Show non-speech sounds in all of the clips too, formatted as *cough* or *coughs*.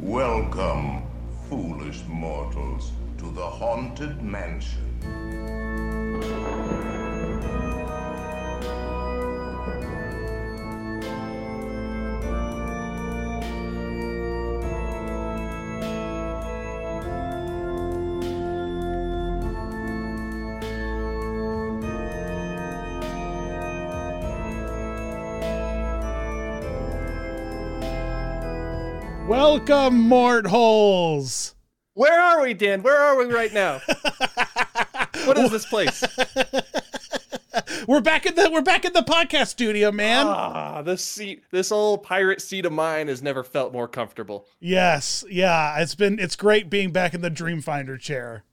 Welcome, foolish mortals, to the Haunted Mansion. Welcome, Mort Holes. Where are we, Dan? Where are we right now? *laughs* what is this place? *laughs* We're back in the we're back in the podcast studio, man. Ah, this seat, this old pirate seat of mine has never felt more comfortable. yes, yeah. It's been it's great being back in the Dreamfinder chair.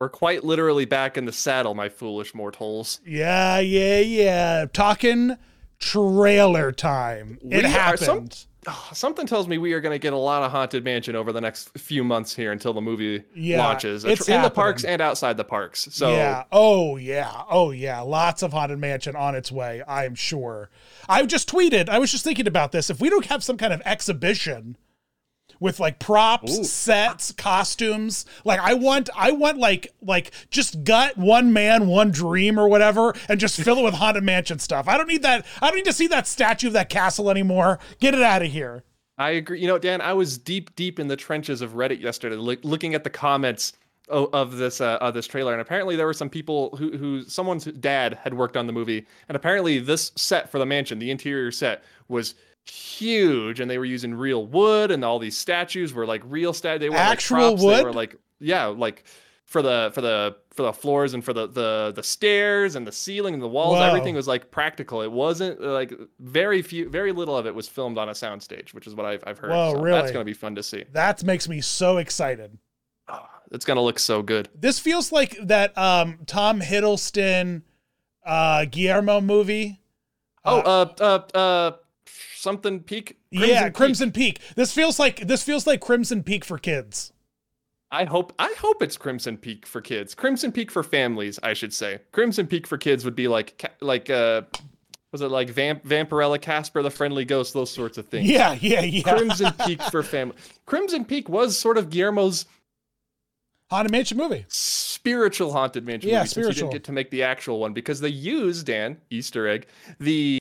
We're quite literally back in the saddle, my foolish mortals. Yeah, yeah, yeah. Talking trailer time. We it happened. some- Ah, *sighs* Something tells me we are going to get a lot of Haunted Mansion over the next few months here until the movie Yeah, launches. it's in the parks and outside the parks. So yeah. Oh yeah. Oh yeah. Lots of haunted mansion on its way. I'm sure. I just tweeted. I was just thinking about this. If we don't have some kind of exhibition with like props, Ooh. sets, costumes, like I want, I want like like just gut one man, one dream or whatever, and just fill it with haunted mansion stuff. I don't need that. I don't need to see that statue of that castle anymore. Get it out of here. I agree. You know, Dan, I was deep, deep in the trenches of Reddit yesterday, look, looking at the comments of, of this uh, of this trailer, and apparently there were some people who, who someone's dad had worked on the movie, and apparently this set for the mansion, the interior set, was huge, and they were using real wood, and all these statues were like real stat. They were Actual like props, They wood? were like yeah, like for the for the for the floors and for the the the stairs and the ceiling and the walls Whoa. everything was like practical it wasn't uh, like very few very little of it was filmed on a soundstage which is what i've, I've heard Whoa, so really? that's going to be fun to see That makes me so excited. Oh, it's going to look so good This feels like that um Tom Hiddleston uh Guillermo movie. oh uh uh uh something peak yeah, Peak. Crimson Peak. This feels like this feels like Crimson Peak for kids. i hope i hope it's crimson peak for kids crimson peak for families i should say crimson peak for kids would be like like uh was it like Vamp- Vampirella, Casper the Friendly Ghost, those sorts of things? Yeah, yeah, yeah. Crimson *laughs* Peak for family. Crimson Peak was sort of Guillermo's Haunted Mansion movie. spiritual haunted mansion Yeah, movie since he spiritual. didn't get to make the actual one because they used Dan Easter egg the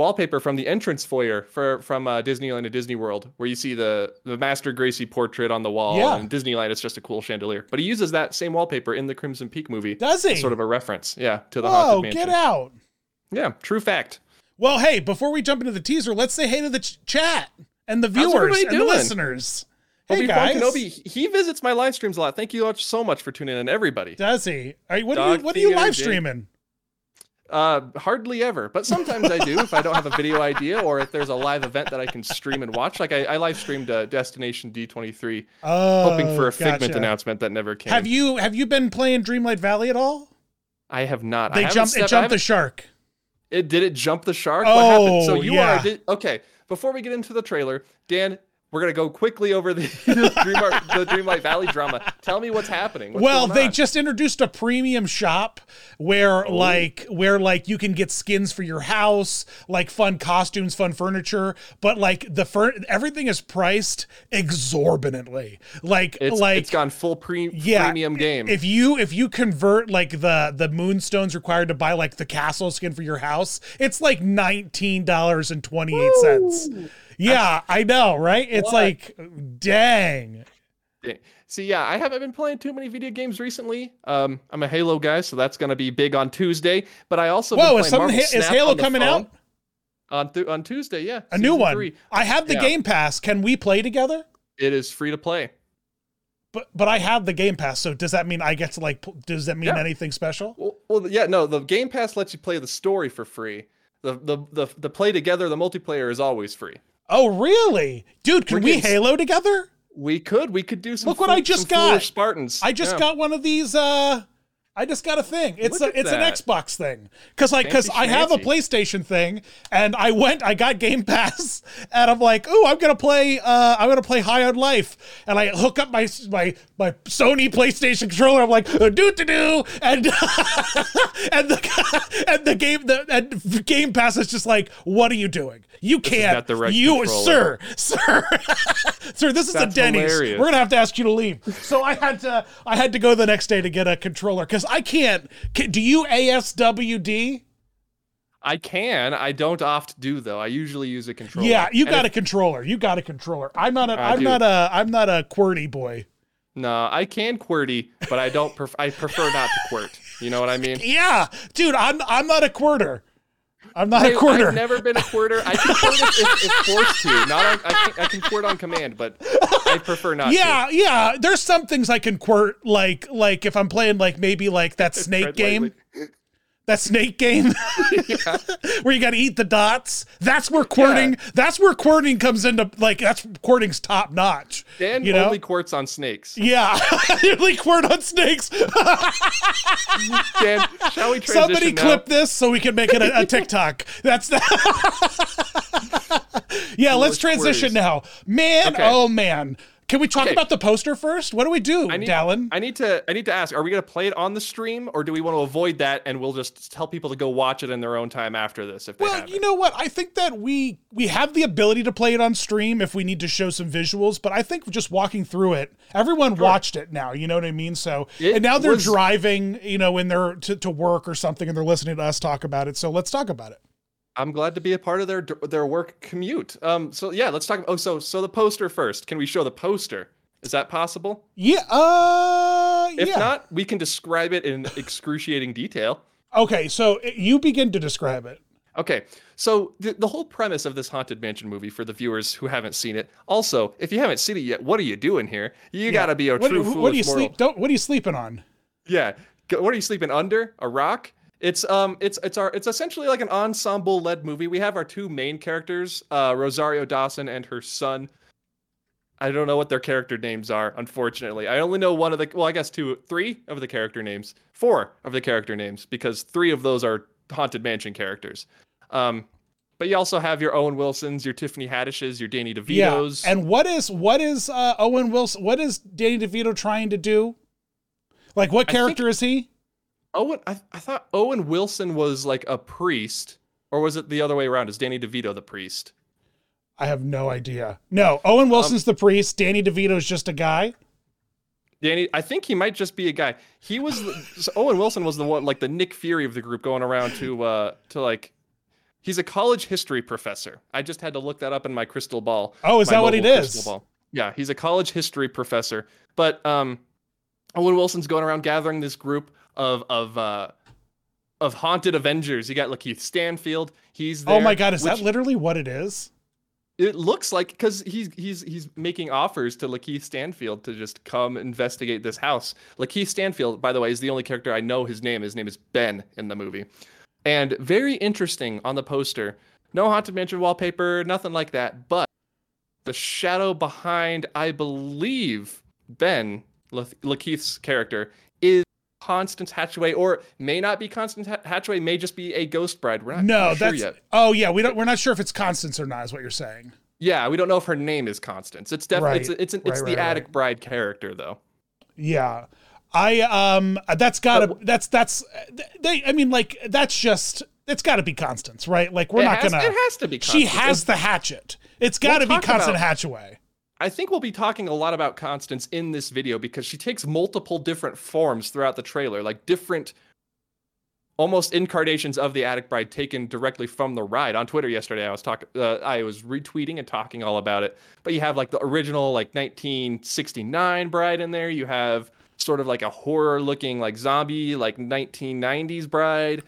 wallpaper from the entrance foyer for from uh, Disneyland to Disney World where you see the the Master Gracey portrait on the wall Yeah. and Disneyland it's just a cool chandelier but he uses that same wallpaper in the Crimson Peak movie Does he? sort of a reference yeah to the Whoa, haunted mansion get out. yeah true fact Well, hey, before we jump into the teaser, let's say hey to the ch- chat and the viewers and the listeners. Hey Obi-Wan guys. Kenobi he visits my live streams a lot thank you so much for tuning in everybody Does he? Are you, what are you what are you live streaming? Uh, hardly ever, but sometimes I do if I don't have a video idea or if there's a live event that I can stream and watch. Like I, I live streamed uh, Destination D23, Oh, hoping for a Figment announcement that never came. Have you have you been playing Dreamlight Valley at all? I have not. They jumped it stepped- I jumped the shark. It did it jump the shark? what happened? So Oh, you yeah. are did, okay. Before we get into the trailer, Dan, we're gonna go quickly over the *laughs* the, Dreamlight, the Dreamlight Valley drama. Tell me what's happening. What's well, they just introduced a premium shop where Oh. like where like you can get skins for your house, like fun costumes, fun furniture, but like the fur everything is priced exorbitantly. Like it's, like it's gone full pre- yeah, premium game. If you if you convert like the the moonstones required to buy like the castle skin for your house, it's like nineteen dollars and twenty eight cents. Yeah, I know, right? It's What? like dang. See, yeah, I haven't been playing too many video games recently. Um, I'm a Halo guy, so that's gonna be big on Tuesday. But I also been Whoa, is something ha- is Halo coming phone out? on th- on Tuesday? Yeah, A new one. three. I have the Yeah. Game Pass. Can we play together? It is free to play. But but I have the Game Pass, so does that mean I get to like? Does that mean Yeah. anything special? Well, well, yeah, no, the Game Pass lets you play the story for free. The the the, the play together, the multiplayer is always free. Oh really, dude? Can we Halo together? We could, we could do some. Look what I just got. Spartans. I just Yeah. got one of these. uh I just got a thing. It's Look a, it's an. Xbox thing. Cause like, cause I have a. PlayStation thing and I went, I got Game Pass *laughs* and I'm like, oh, I'm going to play, uh, I'm to play High on Life. And I hook up my, my, my Sony PlayStation controller. I'm like, do to do. And, *laughs* and the, *laughs* and the game, the and Game Pass is just like, what are you doing? You can't, right you, controller. sir, sir, sir, this is That's a Denny's. hilarious. We're gonna have to ask you to leave. So I had to I had to go the next day to get a controller because I can't. Can, do you ASWD? I can. I don't oft do though. I usually use a controller. Yeah, you And got if- a controller. You got a controller. I'm not a. I I'm do. not a. I'm not a QWERTY boy. No, I can QWERTY, but I don't. Pref- I prefer not to *laughs* QWERT. You know what I mean? Yeah, dude, I'm I'm not a quarter. I'm not a I, quarter. I've never been a quarter. I can QWERT if, if, if forced to. Not on, I can, I can on command, but I prefer not. yeah, yeah. There's some things I can quirt, like like if I'm playing like maybe like that snake game. lightly. That snake game *laughs* *laughs* where you got to eat the dots. That's where quirting. That's where quirting comes into like that's quirting's top notch. Dan you know? only quartz on snakes. Yeah, *laughs* you only quirt on snakes. Dan, shall we Somebody now? clip this so we can make it a, a TikTok. That's the. yeah, let's transition queries. now, man. Okay. Oh man, can we talk Okay. about the poster first? What do we do, I need, Dallin? I need to I need to ask, are we gonna play it on the stream or do we want to avoid that and we'll just tell people to go watch it in their own time after this if they Well, you know what? I think that we we have the ability to play it on stream if we need to show some visuals, but I think just walking through it, everyone watched it now. You know what I mean? So It and now they're was- driving, you know, in their to, to work or something, and they're listening to us talk about it. So let's talk about it. I'm glad to be a part of their their work commute. Um so yeah, let's talk oh so so the poster first. Can we show the poster? Is that possible? Yeah. Uh. If yeah. not, we can describe it in excruciating detail. okay. So uh, you begin to describe it. Okay, so the, the whole premise of this Haunted Mansion movie for the viewers who haven't seen it. Also, if you haven't seen it yet, what are you doing here? You gotta be a What, true what, foolish do you moral. sleep? Don't. What are you sleeping on? Yeah. What are you sleeping under? A rock? It's um it's it's our it's essentially like an ensemble led movie. We have our two main characters, uh Rosario Dawson and her son. I don't know what their character names are, unfortunately. I only know one of the well, I guess two three of the character names. Four of the character names because three of those are Haunted Mansion characters. Um but you also have your Owen Wilsons, your Tiffany Haddishes, your Danny DeVitos. Yeah. And what is what is uh, Owen Wilson? What is Danny DeVito trying to do? Like, what I think- character is he? Owen, I, I thought Owen Wilson was like a priest, or was it the other way around? Is Danny DeVito the priest? I have no idea. No, Owen Um, Wilson's the priest. Danny DeVito's just a guy. Danny, I think he might just be a guy. He was the, *laughs* so Owen Wilson was the one, like the Nick Fury of the group, going around to uh to like. He's a college history professor. I just had to look that up in my crystal ball. Oh, is that what it is? Yeah, he's a college history professor. But um, Owen Wilson's going around gathering this group of of uh of haunted Avengers. You got Lakeith Stanfield. He's there. Oh my god, is that literally what it is? It looks like because he's he's he's making offers to Lakeith Stanfield to just come investigate this house. Lakeith Stanfield, by the way, is the only character I know his name. His name is Ben in the movie, and very interesting on the poster. No haunted mansion wallpaper, nothing like that. But the shadow behind, I believe, Ben La- Lakeith's character is Constance Hatchaway, or may not be Constance Hatchaway. May just be a ghost bride. We're not No, sure that's yet. oh yeah. We don't. We're not sure if it's Constance or not. Is what you're saying? Yeah, we don't know if her name is Constance. It's definitely Right, it's it's, an, it's right, the right, attic bride character though. Yeah. I um. That's gotta. That's that's. They. I mean, like that's just. It's got to be Constance, right? Like we're not has, gonna. It has to be. Constance. She has the hatchet. It's got to We'll be Constance about- Hatchaway. I think we'll be talking a lot about Constance in this video because she takes multiple different forms throughout the trailer, like different almost incarnations of the attic bride taken directly from the ride. On twitter yesterday i was talking uh, i was retweeting and talking all about it. But you have like the original like 1969 bride in there. You have sort of like a horror looking like zombie like 1990s bride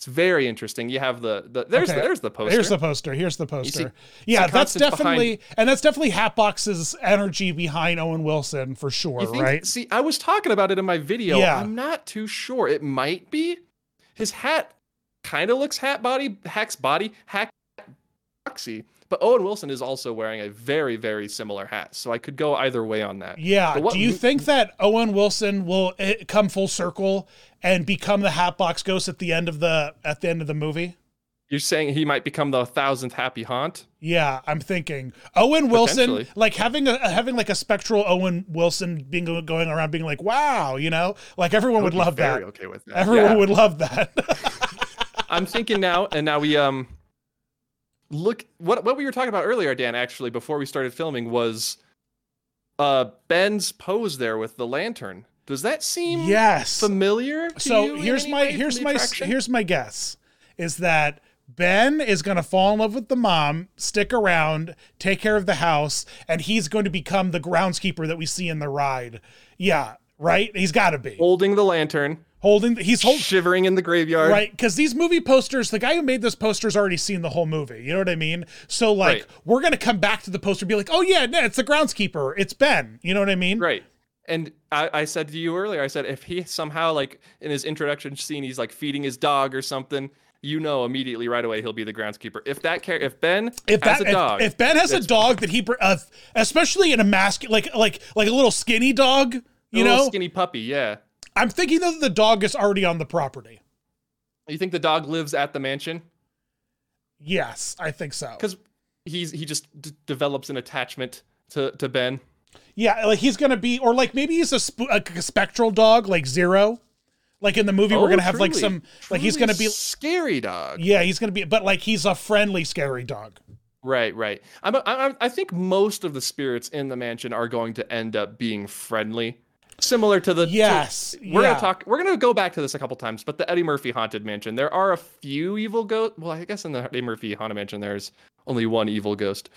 it's very interesting you have the, the there's Okay, there's the poster Here's the poster. Here's the poster. see- yeah, that's Constance behind- definitely and that's definitely Hatbox's energy behind Owen Wilson for sure, think, right? See, I was talking about it in my video. Yeah. I'm not too sure. It might be. His hat kind of looks hat body, hack's body, hack boxy, But Owen Wilson is also wearing a very, very similar hat, so I could go either way on that. Yeah. What- Do you think that Owen Wilson will eh, come full circle and become the Hatbox Ghost at the end of the at the end of the movie? You're saying he might become the thousandth happy haunt? Yeah, I'm thinking Owen Wilson, like having a having like a spectral Owen Wilson being going around being like, wow, you know, like everyone would be love very that. Okay with that. Everyone Yeah. would love that. *laughs* I'm thinking now, and now we um look what what we were talking about earlier, Dan. Actually, before we started filming, was uh Ben's pose there with the lantern. Does that seem yes. familiar? To so here's my here's my attraction? here's my guess is that Ben is going to fall in love with the mom, stick around, take care of the house, and he's going to become the groundskeeper that we see in the ride. Yeah, right? He's got to be. holding the lantern, Holding he's holding shivering in the graveyard. Right, because these movie posters, the guy who made this poster's already seen the whole movie. You know what I mean? So like, Right. we're gonna come back to the poster, and be like, oh yeah, no, it's the groundskeeper, it's Ben. You know what I mean? Right. And I, I said to you earlier, I said if he somehow like in his introduction scene he's like feeding his dog or something, you know immediately right away he'll be the groundskeeper. If that char- if Ben If has that a dog, if, if Ben has a dog that he, br- uh, especially in a mask, like like like a little skinny dog, you know a little know, skinny puppy, yeah. I'm thinking that the dog is already on the property. You think the dog lives at the mansion? Yes, I think so. Because he's he just d- develops an attachment to to Ben. Yeah, like he's gonna be, or like maybe he's a, sp- a spectral dog, like Zero. Like in the movie, we're Oh, gonna have like some, like he's gonna be, scary dog. yeah, he's gonna be, but like he's a friendly, scary dog. Right, right. I'm, I'm, I think most of the spirits in the mansion are going to end up being friendly, similar to the. to- Yes, we're yeah. gonna talk. We're gonna go back to this a couple times, but the Eddie Murphy haunted mansion, there are a few evil ghosts. Well, I guess in the Eddie Murphy haunted mansion, there's only one evil ghost.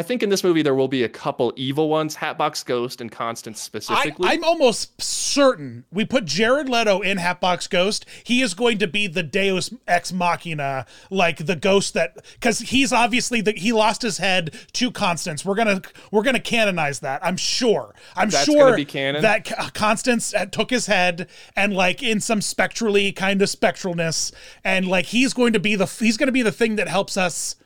I think in this movie there will be a couple evil ones, Hatbox Ghost and Constance specifically. I'm almost certain we put Jared Leto in Hatbox Ghost. He is going to be the Deus ex machina, like the ghost that, because he's obviously the he lost his head to Constance. We're gonna we're gonna canonize that. I'm sure. I'm That's sure be canon? that Constance uh, took his head and like in some spectrally kind of spectralness, and like he's going to be the he's going to be the thing that helps us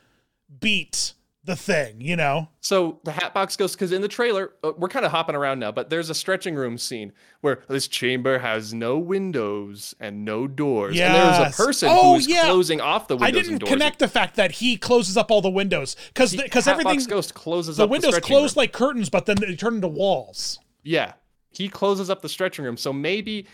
beat the thing. You know. So the Hatbox Ghost, because in the trailer, uh, we're kind of hopping around now, but there's a stretching room scene where this chamber has no windows and no doors, and there's a person Oh, who's yeah. closing off the windows. I didn't connect the fact that he closes up all the windows because The because Hatbox everything Ghost closes the windows the close room. like curtains, but then they turn into walls. Yeah, he closes up the stretching room, so maybe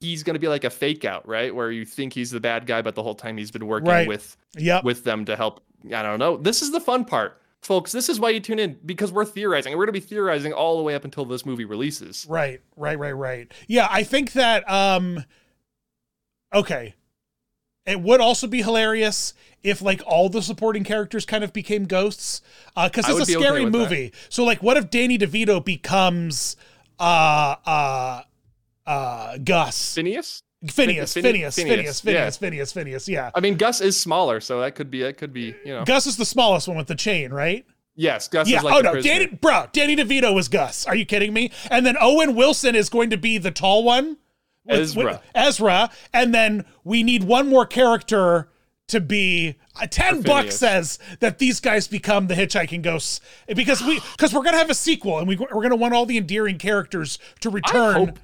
he's gonna be like a fake out, right? Where you think he's the bad guy, but the whole time he's been working Right. with Yep. with them to help. I don't know. This is the fun part. Folks, this is why you tune in because we're theorizing. and We're going to be theorizing all the way up until this movie releases. Right, right, right, right. Yeah, I think that um okay. It would also be hilarious if like all the supporting characters kind of became ghosts. Uh cuz it's a be okay scary that. movie. So like what if Danny DeVito becomes uh uh uh Gus? Phineas? Phineas, Fin- Phineas, Phineas, Phineas, yeah. Phineas, Phineas, Phineas, yeah. I mean, Gus is smaller, so that could be. That could be. You know. Gus is the smallest one with the chain, right? yes, Gus Yeah. is like oh no, prisoner. Danny, bro, Danny DeVito was Gus. Are you kidding me? And then Owen Wilson is going to be the tall one, Ezra. Ezra, and then we need one more character to be. Uh, Ten bucks says that these guys become the hitchhiking ghosts because we because we're gonna have a sequel and we we're gonna want all the endearing characters to return.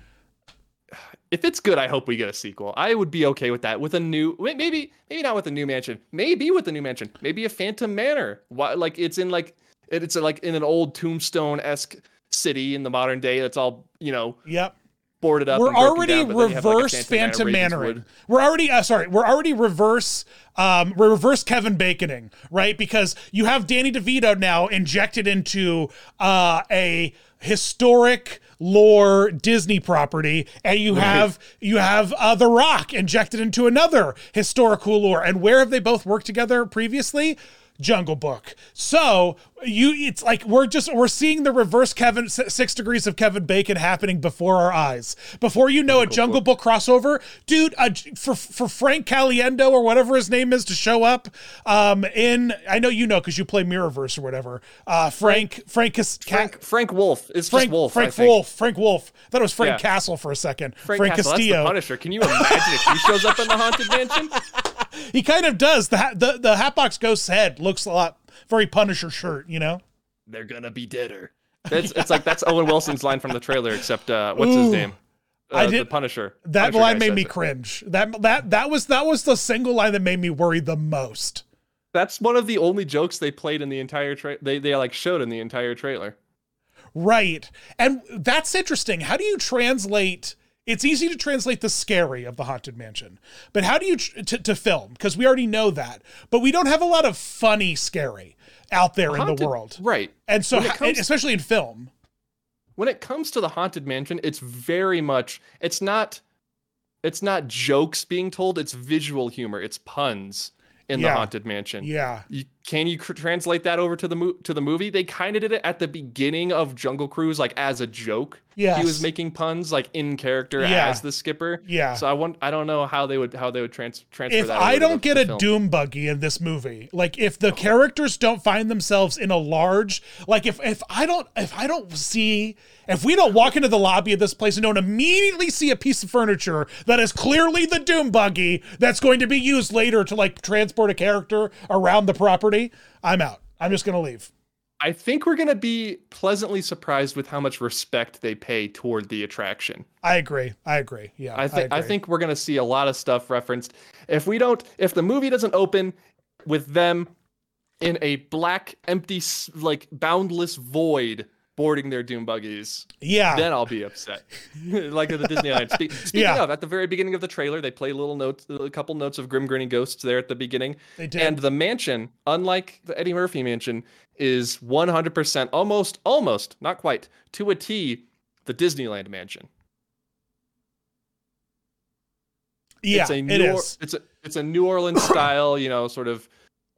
If it's good, I hope we get a sequel. I would be okay with that. With a new, maybe, maybe not with a new mansion. Maybe with a new mansion. Maybe a Phantom Manor. Why? Like it's in like it's like in an old tombstone esque city in the modern day. That's all you know Yep. boarded up. we're already down, but then you have, like, reverse Phantom Manor. We're already uh, sorry. We're already reverse. Um, we're reverse Kevin Baconing, right? Because you have Danny DeVito now injected into uh, a historic lore Disney property, and you have you have uh, The Rock injected into another historical lore. And where have they both worked together previously? Jungle Book. So you, it's like we're just we're seeing the reverse Kevin six degrees of Kevin Bacon happening before our eyes. Before you know a Jungle Book crossover, dude. Uh, for for Frank Caliendo or whatever his name is to show up, um, in I know you know because you play Mirrorverse or whatever. Uh, Frank Frank Ca- Frank Frank Wolf is Frank just Wolf. Frank. Wolf Frank Wolf. I thought it was Frank Yeah. Castle for a second. Frank, Frank, Castle, Castillo. Punisher. Can you imagine if he shows up in the haunted mansion? *laughs* he kind of does. The, the the Hatbox Ghost's head looks a lot very Punisher shirt, you know. They're gonna be deader. It's, it's like that's Owen Wilson's line from the trailer, except uh, what's his name? Uh, I The did- Punisher. That Punisher line made me it. cringe. That that that was that was the single line that made me worry the most. That's one of the only jokes they played in the entire tra- they they like showed in the entire trailer. Right. And that's interesting. How do you translate? It's easy to translate the scary of the Haunted Mansion, but how do you tr- to, to film? Because we already know that, but we don't have a lot of funny scary out there in the world. right? And so, When it comes- especially in film, when it comes to the haunted mansion it's very much it's not it's not jokes being told it's visual humor it's puns in the haunted mansion yeah, you, can you cr- translate that over to the mo- to the movie they kind of did it at the beginning of jungle cruise like as a joke Yes. he was making puns like in character Yeah. as the skipper Yeah. so i want i don't know how they would how they would trans- transfer if that I don't get a film. doom buggy in this movie, like if the characters don't find themselves in a large, like if if I don't if I don't see if we don't walk into the lobby of this place and don't immediately see a piece of furniture that is clearly the doom buggy that's going to be used later to like transport a character around the property, I'm out. I'm just gonna leave. i think we're going to be pleasantly surprised with how much respect they pay toward the attraction I agree. I agree. Yeah. I think I, agree. think we're gonna see a lot of stuff referenced. If we don't, if the movie doesn't open with them in a black, empty, like boundless void boarding their doom buggies, Yeah. then I'll be upset. *laughs* like at the Disneyland. Spe- *laughs* speaking Yeah. of, at the very beginning of the trailer, they play little notes, a couple notes of grim grinning ghosts there at the beginning. They did. And the mansion, unlike the Eddie Murphy mansion, is 100% almost, almost, not quite, to a T, the Disneyland mansion. yeah. it's a it New Or- it's a it's a New Orleans *coughs* style, you know, sort of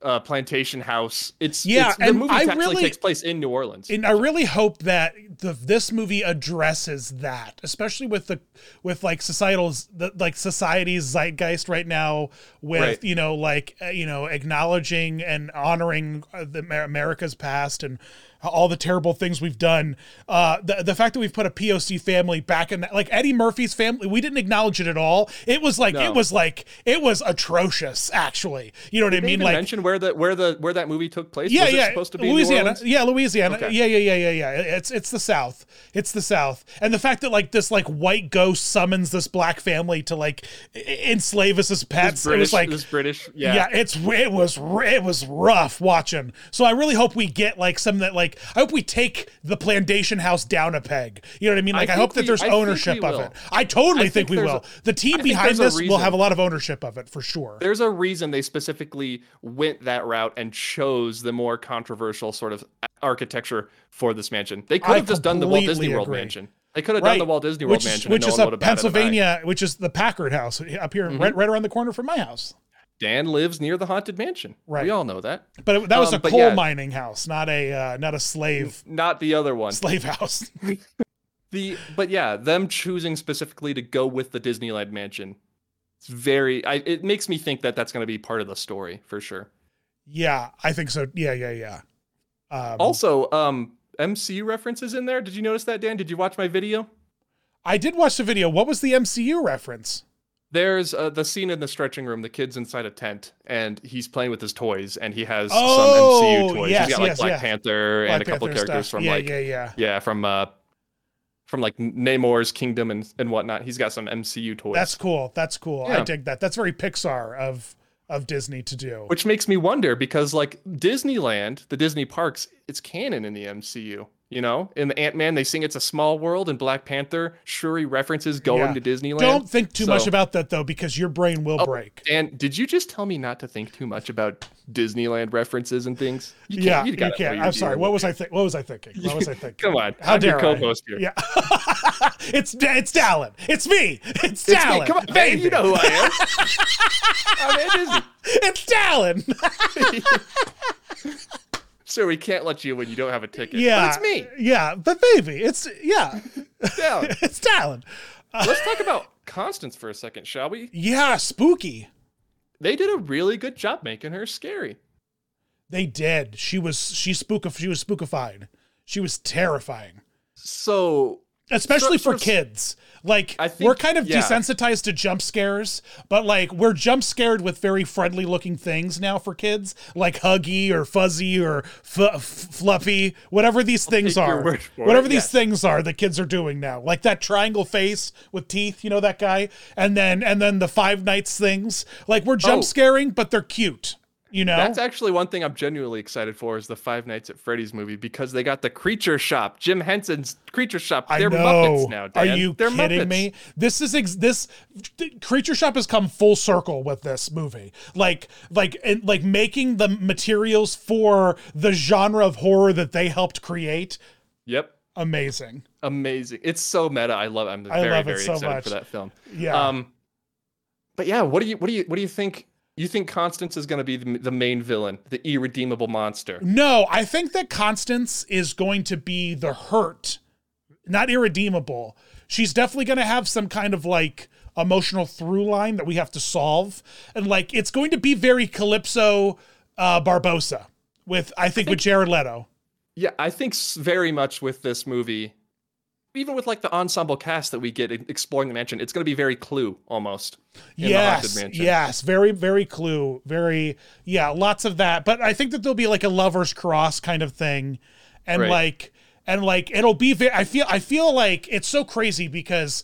uh, plantation house. It's Yeah, it's, the and movie I actually really- takes place in New Orleans. and I really hope that the this movie addresses that, especially with the with like societal's the, like society's zeitgeist right now, with Right. you know like uh, you know acknowledging and honoring uh, the America's past and all the terrible things we've done. Uh, the the fact that we've put a POC family back in that, like Eddie Murphy's family, we didn't acknowledge it at all. It was like No. it was like it was atrocious, actually. You know what Did I mean? like mention where the where the where that movie took place? yeah, Was yeah. it supposed to be Louisiana. Yeah, Louisiana. Okay. Yeah, yeah, yeah, yeah, yeah. It's it's the South. It's the South. And the fact that like this like white ghost summons this black family to like enslave us as pets. This it British, was like this British, yeah. yeah. it's it was it was rough watching. So I really hope we get like some that like I hope we take the plantation house down a peg. You know what I mean? Like I, think hope that we- there's I ownership of will. it. I totally I think, think we will. a- the team behind this will have a lot of ownership of it for sure. There's a reason they specifically went that route and chose the more controversial sort of architecture for this mansion. They could I have just done the Walt Disney World mansion. They could have done the Walt Disney World which, mansion. which and no is one a would have batted an eye. Pennsylvania, which is the Packard House up here, Mm-hmm. right, right around the corner from my house. Dan lives near the haunted mansion. Right. We all know that. But it, that was Um, a coal yeah. mining house, not a uh, not a slave Not the other one. slave house. *laughs* The but yeah, them choosing specifically to go with the Disneyland mansion. It's very. I, it makes me think that that's going to be part of the story for sure. yeah, I think so. Yeah, yeah, yeah. Um, Also, um, MCU references in there. Did you notice that, Dan? Did you watch my video? I did watch the video. What was the MCU reference? There's uh, the scene in the stretching room. The kid's inside a tent, and he's playing with his toys, and he has Oh, some MCU toys. yes, he's got like yes, Black yeah. Panther and a Black couple characters stuff. from yeah, like yeah, yeah. yeah, from uh, from like Namor's kingdom and and whatnot. He's got some MCU toys. That's cool. That's cool. I Yeah. dig that. That's very Pixar of of Disney to do. Which makes me wonder because like Disneyland, the Disney parks, it's canon in the MCU. You know, in the Ant Man, they sing "It's a Small World," and Black Panther, Shuri references going Yeah. to Disneyland. Don't think too much about that though, because your brain will oh, break. And did you just tell me not to think too much about Disneyland references and things? You Yeah, you you can't. I'm sorry. What was I think? What was I thinking? What was I *laughs* thinking? Come on, How I'm dare I? co-host here. Yeah, *laughs* it's it's Dallin. It's me. It's It's me. Dallin. Come on, man, you know who I am. *laughs* I'm It's Dallin. So we can't let you when you don't have a ticket. yeah, but it's me. Yeah, but baby, it's yeah, *laughs* Yeah. *laughs* it's Dallin. Let's talk *laughs* about Constance for a second, shall we? Yeah, spooky. They did a really good job making her scary. They did. She was she spook she was spookified. She was terrifying. So especially So- for so- kids. Like think- we're kind of yeah. desensitized to jump scares, but like we're jump scared with very friendly looking things now for kids, like Huggy or Fuzzy or f- f- Fluffy, whatever these things take your are. for it, Whatever these yes. things are that kids are doing now. Like that triangle face with teeth, you know that guy? And then and then the Five Nights things. Like we're jump Oh. scaring, but they're cute. You know? That's actually one thing I'm genuinely excited for is the Five Nights at Freddy's movie because they got the Creature Shop, Jim Henson's Creature Shop. I They're know. Muppets now. Are you They're kidding Muppets. me? This is ex- this Creature Shop has come full circle with this movie. Like like and like making the materials for the genre of horror that they helped create Yep. amazing. Amazing. It's so meta. I love. It. I'm I very love it very so excited much. for that film. Yeah. Um, but yeah, what do you what do you what do you think? You think Constance is going to be the, the main villain, the irredeemable monster? no, I think that Constance is going to be the hurt, not irredeemable. She's definitely going to have some kind of like emotional through line that we have to solve. And like it's going to be very Calypso uh Barbossa with I think with Jared Leto. Yeah, I think very much with this movie, even with like the ensemble cast that we get exploring the mansion, it's going to be very Clue almost. in yes, yes, very, very clue, very, yeah, lots of that. But I think that there'll be like a lovers cross kind of thing, and Right. like, and like it'll be. Very, I feel, I feel like it's so crazy because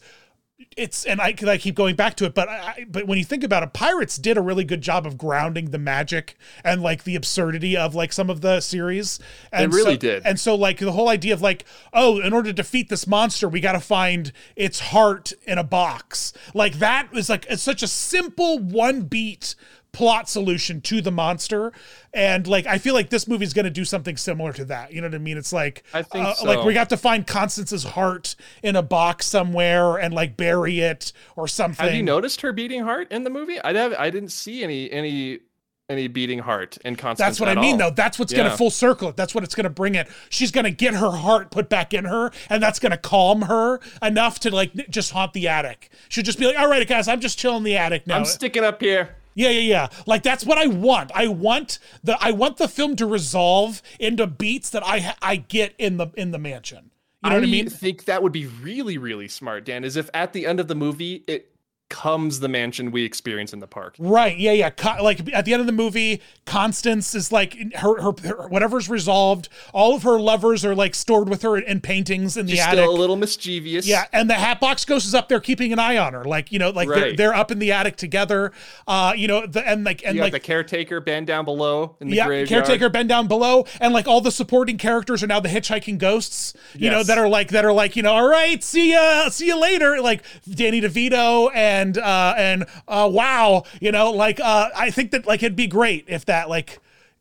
it's, and I, 'cause I keep going back to it, but I, but when you think about it, Pirates did a really good job of grounding the magic and like the absurdity of like some of the series. And really so- did. And so like the whole idea of like, oh, in order to defeat this monster, we got to find its heart in a box. Like that is like it's such a simple one beat plot solution to the monster and like i feel like this movie's going to do something similar to that you know what i mean it's like I think uh, like we got to find constance's heart in a box somewhere and like bury it or something Have you noticed her beating heart in the movie? I have, I didn't see any any any beating heart in Constance. That's what I mean, all. though. That's what's going to full circle it. That's what it's going to bring it. She's going to get her heart put back in her, and that's going to calm her enough to like just haunt the attic. She'll just be like, "All right, guys, I'm just chilling the attic now." I'm sticking up here. Yeah, yeah, yeah. Like that's what I want. I want the I want the film to resolve into beats that I I get in the in the mansion. You know what I mean? think that would be really, really smart, Dan. Is if at the end of the movie it comes the mansion we experience in the park. Right. Yeah. Yeah. Co- like at the end of the movie, Constance is like her, her, her whatever's resolved. All of her lovers are like stored with her in, in paintings in the She's attic. still a little mischievous. Yeah, and the Hatbox Ghost is up there keeping an eye on her, like you know, like they're, they're up in the attic together. Uh, you know, the, and like and You like the caretaker band down below in the yeah, graveyard. caretaker been down below, and like all the supporting characters are now the hitchhiking ghosts. You know that are like that are like you know, all right, see ya, see you later. Like Danny DeVito and uh and uh wow, you know, like uh I think that like it'd be great if that like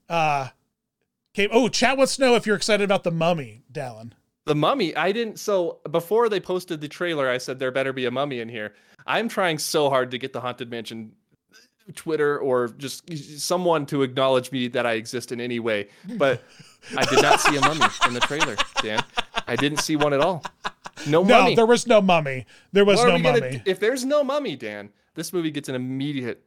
uh came. Oh, chat wants to know if you're excited about the Mummy, Dallin. The mummy, I didn't. So before they posted the trailer, I said there better be a mummy in here. I'm trying so hard to get the Haunted Mansion Twitter or just someone to acknowledge me that I exist in any way. But I did not see a mummy in the trailer, Dan. I didn't see one at all. No, mummy. No, mummy. there was no mummy. There was no we gonna mummy. if there's no mummy, Dan, this movie gets an immediate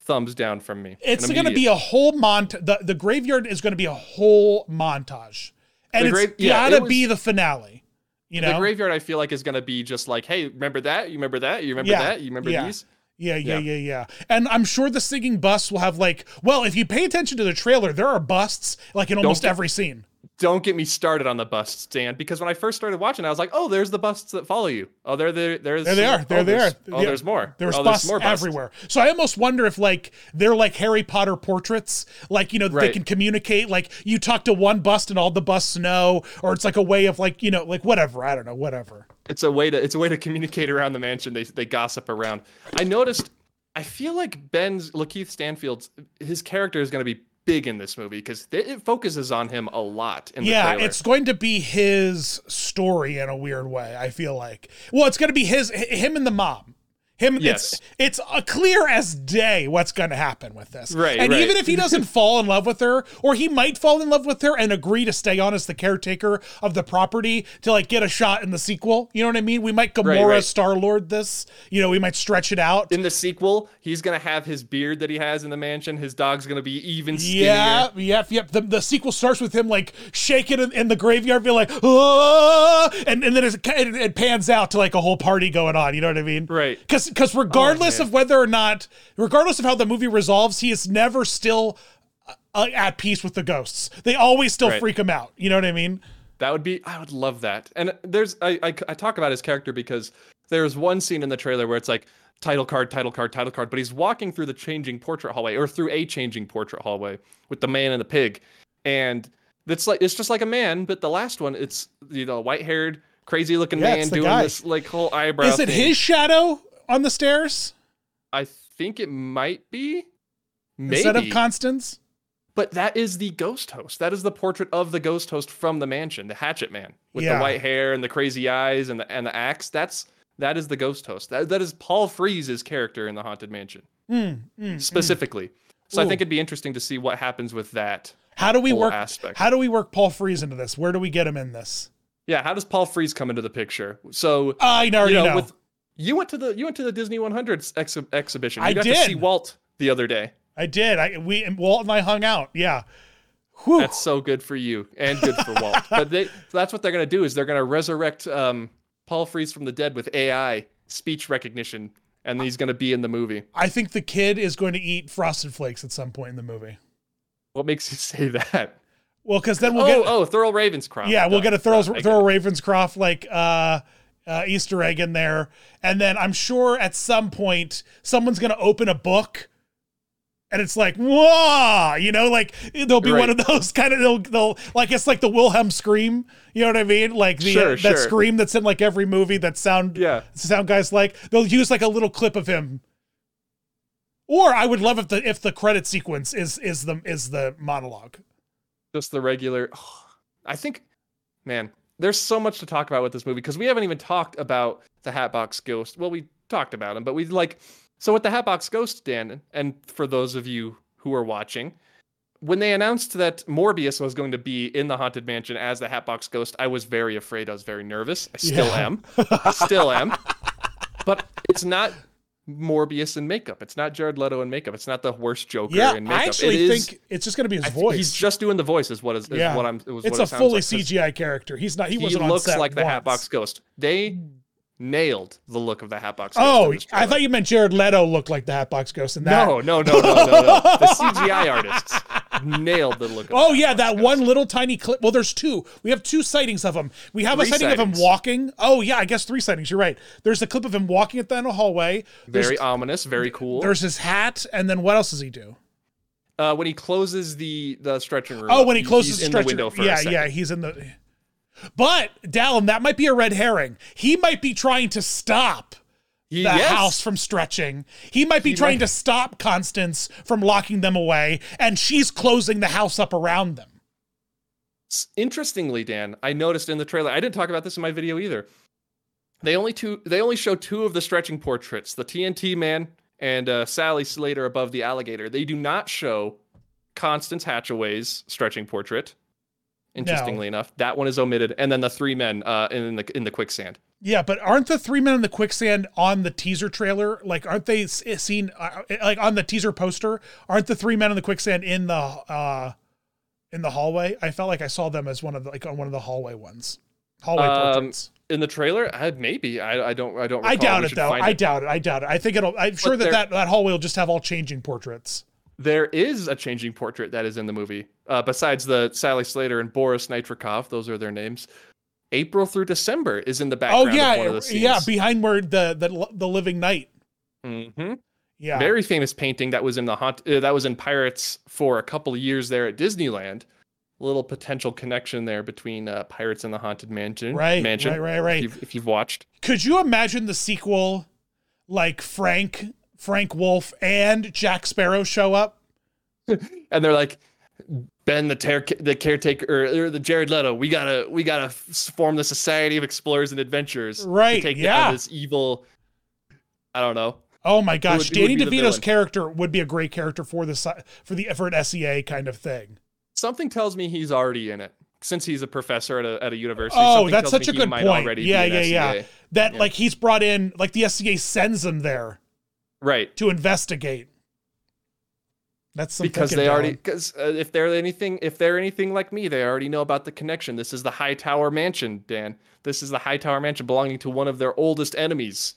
thumbs down from me. It's going to be a whole mont. The, the graveyard is going to be a whole montage, and The it's grave- yeah, gotta it was- be the finale. You know, the graveyard. I feel like is going to be just like, hey, remember that? You remember that? You remember Yeah, that? You remember yeah. these? yeah, yeah, Yeah. yeah, yeah. And I'm sure the singing bus will have like, well, if you pay attention to the trailer, there are busts like in almost every scene. Don't get me started on the busts, Dan, because when I first started watching, I was like, oh, there's the busts that follow you. Oh, there, there, there's. There they are. There oh, they are. Oh, Yeah. there's more. There's oh, busts more busts. everywhere. So I almost wonder if like they're like Harry Potter portraits, like you know they can communicate. Like you talk to one bust and all the busts know, or it's like a way of like you know like whatever. I don't know. Whatever. It's a way to it's a way to communicate around the mansion. They they gossip around. I noticed. I feel like Ben's Lakeith Stanfield's his character is going to be big in this movie because it focuses on him a lot. In the yeah, trailer. it's going to be his story in a weird way. I feel like. Well, it's going to be his him and the mom. Him, Yes. it's it's uh, clear as day what's going to happen with this. Right, and right. even if he doesn't *laughs* fall in love with her, or he might fall in love with her and agree to stay on as the caretaker of the property to like get a shot in the sequel. You know what I mean? We might Gamora right. Star Lord this. You know, we might stretch it out. In the sequel, he's gonna have his beard that he has in the mansion. His dog's gonna be even skinnier. Yeah, yep, yep. The, the sequel starts with him like shaking in, in the graveyard, being like, "Ah," and and then it, it pans out to like a whole party going on. You know what I mean? Right. Because because regardless man. of whether or not, regardless of how the movie resolves, he is never still uh, at peace with the ghosts. They always still Right. freak him out. You know what I mean? That would be. I would love that. And there's. I, I I talk about his character because there's one scene in the trailer where it's like title card, title card, title card, but he's walking through the changing portrait hallway or through a changing portrait hallway with the man and the pig, and it's like it's just like a man, but the last one it's you know white haired, crazy looking Yeah, man doing guy. this like whole eyebrow. is it thing. his shadow on the stairs I think it might be. Maybe. instead of Constance? But that is the ghost host. That is the portrait of the ghost host from the mansion, the Hatchet Man, with Yeah. the white hair and the crazy eyes and the and the axe. That's that is the ghost host. That, that is Paul Frees's character in the haunted mansion Mm, mm. specifically. So I think it'd be interesting to see what happens with that. How do we work? aspect. How do we work Paul Frees into this? Where do we get him in this? Yeah, how does Paul Frees come into the picture? So I already you know, know. with you went to the you went to the Disney 100 ex- exhibition. You I got to did. see Walt the other day. I did. I we and Walt and I hung out. Yeah. Whew. That's so good for you and good for Walt. *laughs* But they, that's what they're going to do is they're going to resurrect um, Paul Frees from the dead with AI speech recognition, and he's going to be in the movie. I think the kid is going to eat frosted flakes at some point in the movie. What makes you *laughs* say that? Well, because then we'll oh, get oh, Thurl Ravenscroft. yeah, we'll get a Thurl, Thurl. Ravenscroft like uh, uh, Easter egg in there, and then I'm sure at some point someone's going to open a book. And it's like, whoa, you know, like there'll be one of those *laughs* kind of, they'll, they'll, like, it's like the Wilhelm scream, you know what I mean? Like the, Sure, that sure. scream that's in like every movie that sound, Yeah. sound guys like they'll use like a little clip of him or i would love if the if the credit sequence is is the is the monologue Just the regular. *sighs* I think, man, there's so much to talk about with this movie because we haven't even talked about the Hatbox Ghost. Well, we talked about him, but we like so with the Hatbox Ghost, Dan, and for those of you who are watching, when they announced that Morbius was going to be in the haunted mansion as the Hatbox Ghost, I was very afraid. I was very nervous. I still Yeah. am. I still am. *laughs* But it's not Morbius in makeup. It's not Jared Leto in makeup. It's not the worst Joker yeah in makeup. i actually it is, think it's just going to be his I voice He's just doing the voice. Is what is, is Yeah. what I'm. It was it's what a it fully like, cgi character he's not he, He wasn't on looks like the. Hatbox Ghost. They nailed the look of the Hatbox Ghost. oh i thought you meant jared leto looked like the hatbox ghost in that No, no, no, no, no, no. *laughs* The CGI artists nailed the look. Of Oh yeah, that Ghost. one little tiny clip. Well, there's two. We have two sightings of him. We have a Three sighting of him walking. Oh yeah, I guess three sightings. You're right. There's a clip of him walking at the end of the hallway. There's, Very ominous, very cool. there's his hat, and then what else does he do? uh, when he closes the the stretching room. Oh, when he closes the in the window for yeah, yeah, he's in the. But Dallin, that might be a red herring. He might be trying to stop He- the yes. house from stretching. He might be He trying might- to stop Constance from locking them away, and she's closing the house up around them. Interestingly, Dan, I noticed in the trailer. I didn't talk about this in my video either. They only two. They only show two of the stretching portraits: the TNT man and uh, Sally Slater above the alligator. They do not show Constance Hatchaway's stretching portrait. Interestingly enough, that one is omitted, and then the three men uh, in the in the quicksand. Yeah, but aren't the three men in the quicksand on the teaser trailer? Like, aren't they seen uh, like on the teaser poster? Aren't the three men in the quicksand in the uh in the hallway? I felt like I saw them as one of the, like on one of the hallway ones, hallway Um, portraits. In the trailer, I, maybe I, I don't I don't. I doubt it though. I it. doubt it. I doubt it. I think it'll. I'm sure that, that that hallway will just have all changing portraits. There is a changing portrait that is in the movie. Uh, besides the Sally Slater and Boris Nitrikov, those are their names. April through December is in the background. Oh yeah, of one of the scenes. yeah, behind where the the the living night. hmm Yeah, Very famous painting that was in the haunt. Uh, that was in Pirates for a couple of years there at Disneyland. A little potential connection there between uh, Pirates and the Haunted Mansion. Right, Mansion. right, right, right. If you've, if you've watched. Could you imagine the sequel, like Frank Frank Wolf and Jack Sparrow show up? *laughs* and they're like ben the ter- the caretaker or, the jared leto we gotta we gotta form the society of explorers and adventurers to Right, take yeah. down this evil I don't know. Oh my gosh, Danny DeVito's character would be a great character for the for the for an SEA kind of thing. Something tells me he's already in it since he's a professor at a, at a university. Oh, that's such a good point. be Yeah, an yeah, yeah. That Yeah. like he's brought in, like the SEA sends him there Right. to investigate. That's some because they already because uh, if they're anything if they're anything like me they already know about the connection this is the high tower mansion dan this is the high tower mansion belonging to one of their oldest enemies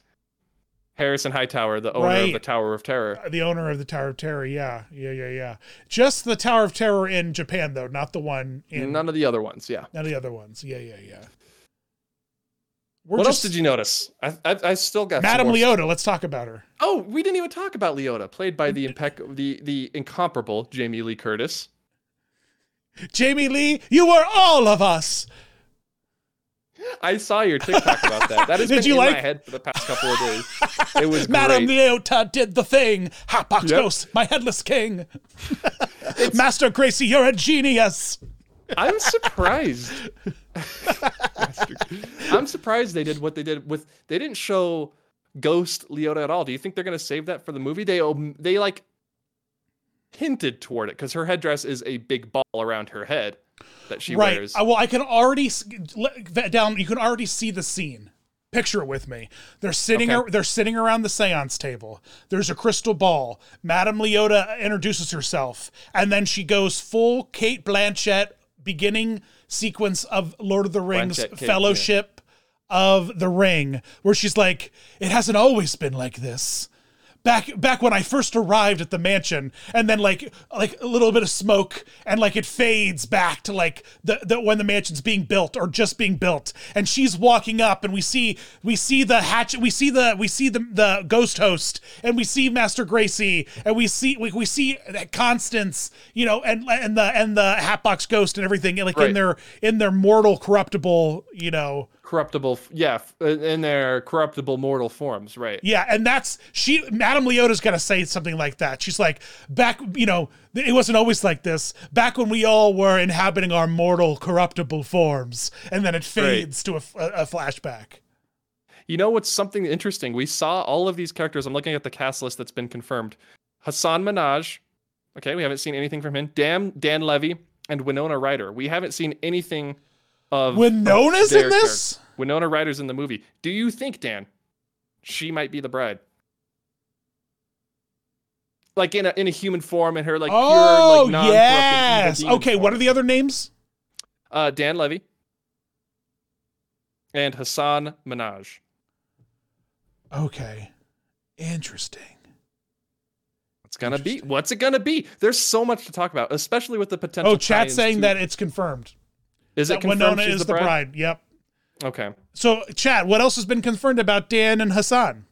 harrison hightower the owner of the tower of terror the owner of the Tower of Terror. Yeah, yeah, yeah, yeah. Just the Tower of Terror in Japan, though, not the one in none of the other ones yeah none of the other ones. Yeah, yeah, yeah. We're what just, else did you notice i i, I still got Madame Leota. Let's talk about her. oh we didn't even talk about leota played by the impec the the incomparable jamie lee curtis Jamie Lee, you were all of us. i saw your tiktok about that that *laughs* has Did been you in like- my head for the past couple of days it was *laughs* Madame great. Leota did the thing. Hatbox Yep. My headless king. *laughs* Master Gracey, you're a genius. I'm surprised. I'm surprised they did what they did with. They didn't show Ghost Leota at all. Do you think they're gonna save that for the movie? They they like hinted toward it because her headdress is a big ball around her head that she right. wears. Uh, well, I can already down. You can already see the scene. Picture it with me. They're sitting. Okay. they're sitting around the séance table. There's a crystal ball. Madame Leota introduces herself, and then she goes full Cate Blanchett beginning sequence of Lord of the Rings Blanchett Cate, yeah. Fellowship of the Ring, where she's like, "It hasn't always been like this." Back back when I first arrived at the mansion, and then like like a little bit of smoke, and like it fades back to like the, the when the mansion's being built or just being built, and she's walking up, and we see we see the hatchet, we see the we see the the ghost host, and we see Master Gracey, and we see we, we see Constance, you know, and and the and the Hatbox Ghost and everything, like in their in their mortal corruptible, you know. Corruptible, yeah, uh, in their corruptible mortal forms, right? Yeah, and that's she. Madame Leota's to say something like that. She's like, back, you know, it wasn't always like this. Back when we all were inhabiting our mortal, corruptible forms, and then it fades to a flashback. You know what's something interesting? We saw all of these characters. I'm looking at the cast list that's been confirmed. Hasan Minhaj. Okay, we haven't seen anything from him. Dan Dan Levy and Winona Ryder. We haven't seen anything of Winona's in this. character. Winona Ryder's in the movie. Do you think, Dan, she might be the bride? Like in a in a human form, in her like oh pure like non-corrupted yes. Okay, what are the other names? uh, Dan Levy and Hasan Minhaj. Okay, interesting. It's gonna be. What's it gonna be? There's so much to talk about, especially with the potential. Oh, chat saying to- that it's confirmed. Is it that confirmed Winona is the bride. Yep. Okay. So, chat, what else has been confirmed about Dan and Hasan?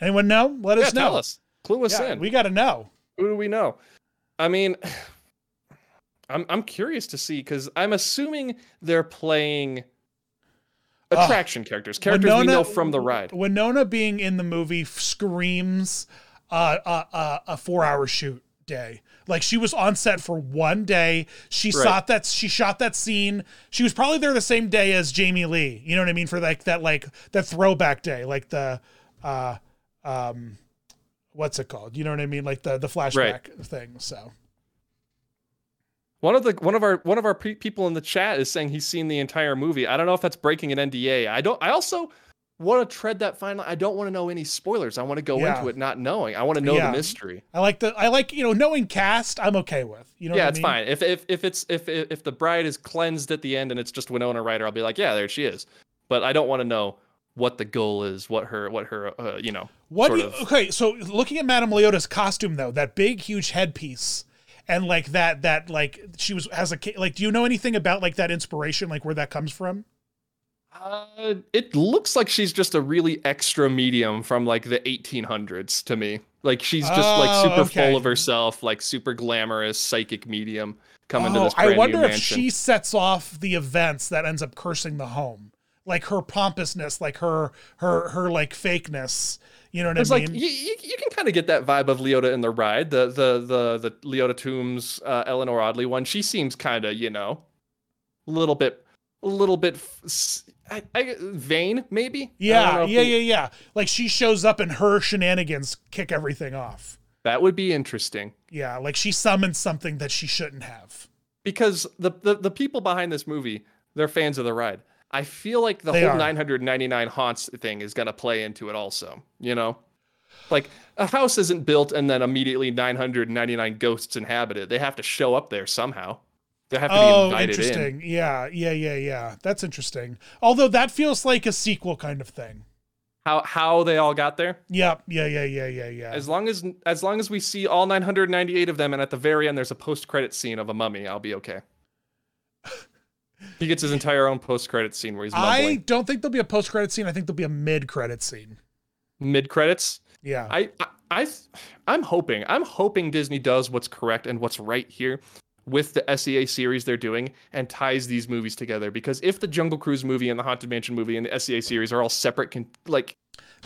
Anyone know? Let Yeah, us know. tell us. Clue us Yeah, in. we got to know. Who do we know? I mean, *sighs* I'm I'm curious to see because I'm assuming they're playing attraction characters, characters we know from the ride. Winona being in the movie screams uh, uh, uh, a four-hour shoot day. Like she was on set for one day. She Right. shot that. She shot that scene. She was probably there the same day as Jamie Lee. You know what I mean? For like that, like that throwback day, like the, uh, um, what's it called? You know what I mean? Like the the flashback thing. So One of the one of our one of our pe- people in the chat is saying he's seen the entire movie. I don't know if that's breaking an NDA. I don't. I also want to tread that fine line. I don't want to know any spoilers. I want to go Yeah. into it not knowing. I want to know Yeah. the mystery. I like the I like you know knowing cast. I'm okay with. You know. yeah, what I it's mean? fine. If if if it's if if the bride is cleansed at the end and it's just Winona Ryder, I'll be like, yeah, there she is. But I don't want to know what the goal is, what her what her uh, you know. What do you, of- okay, so looking at Madame Leota's costume though, that big huge headpiece and like that that like she was has a like do you know anything about like that inspiration like where that comes from? Uh, it looks like she's just a really extra medium from like the 1800s to me. Like she's just Oh, like super okay. full of herself, like super glamorous psychic medium coming to Oh, this I wonder new if mansion. she sets off the events that ends up cursing the home. Like her pompousness, like her her her like fakeness. You know what It's I like mean? you, you, you can kind of get that vibe of Leota in the ride. The the the the Leota Toombs uh, Eleanor Audley one. She seems kind of you know, a little bit a little bit I, I, vain, maybe. Yeah, yeah, we- yeah, yeah. Like she shows up and her shenanigans kick everything off. That would be interesting Yeah, like she summons something that she shouldn't have. because the, the the people behind this movie, they're fans of the ride. I feel like the They whole are. 999 haunts thing is gonna play into it also. You know, like a house isn't built and then immediately 999 ghosts inhabit it. They have to show up there somehow. They have to be Oh, invited in. interesting. Yeah, yeah, yeah, yeah. That's interesting. Although that feels like a sequel kind of thing. How how they all got there? Yeah, yeah, yeah, yeah, yeah, yeah. As long as as long as we see all 998 of them, and at the very end there's a post credit scene of a mummy, I'll be okay. he gets his entire own post credit scene where he's I don't think there'll be a post credit scene. I think there'll be a mid credit scene. Mid credits. Yeah. I, I I I'm hoping I'm hoping Disney does what's correct and what's right here with the SEA series they're doing and ties these movies together because if the Jungle Cruise movie and the Haunted Mansion movie and the SEA series are all separate con- like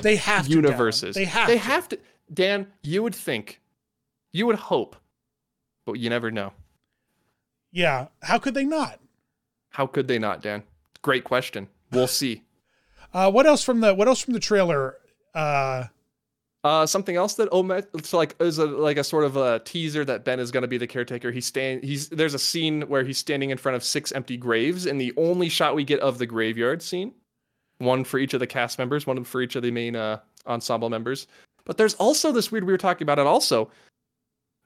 they have universes. Dan. They have. They to. have to. Dan, you would think, you would hope, but you never know. Yeah. How could they not? How could they not, Dan? Great question. We'll *laughs* see. Uh, what else from the What else from the trailer? Uh, Uh, something else that Omet, it's like is a like a sort of a teaser that Ben is going to be the caretaker. He's stand, he's there's a scene where he's standing in front of six empty graves, and the only shot we get of the graveyard scene, one for each of the cast members, one for each of the main uh, ensemble members. But there's also this weird we were talking about it also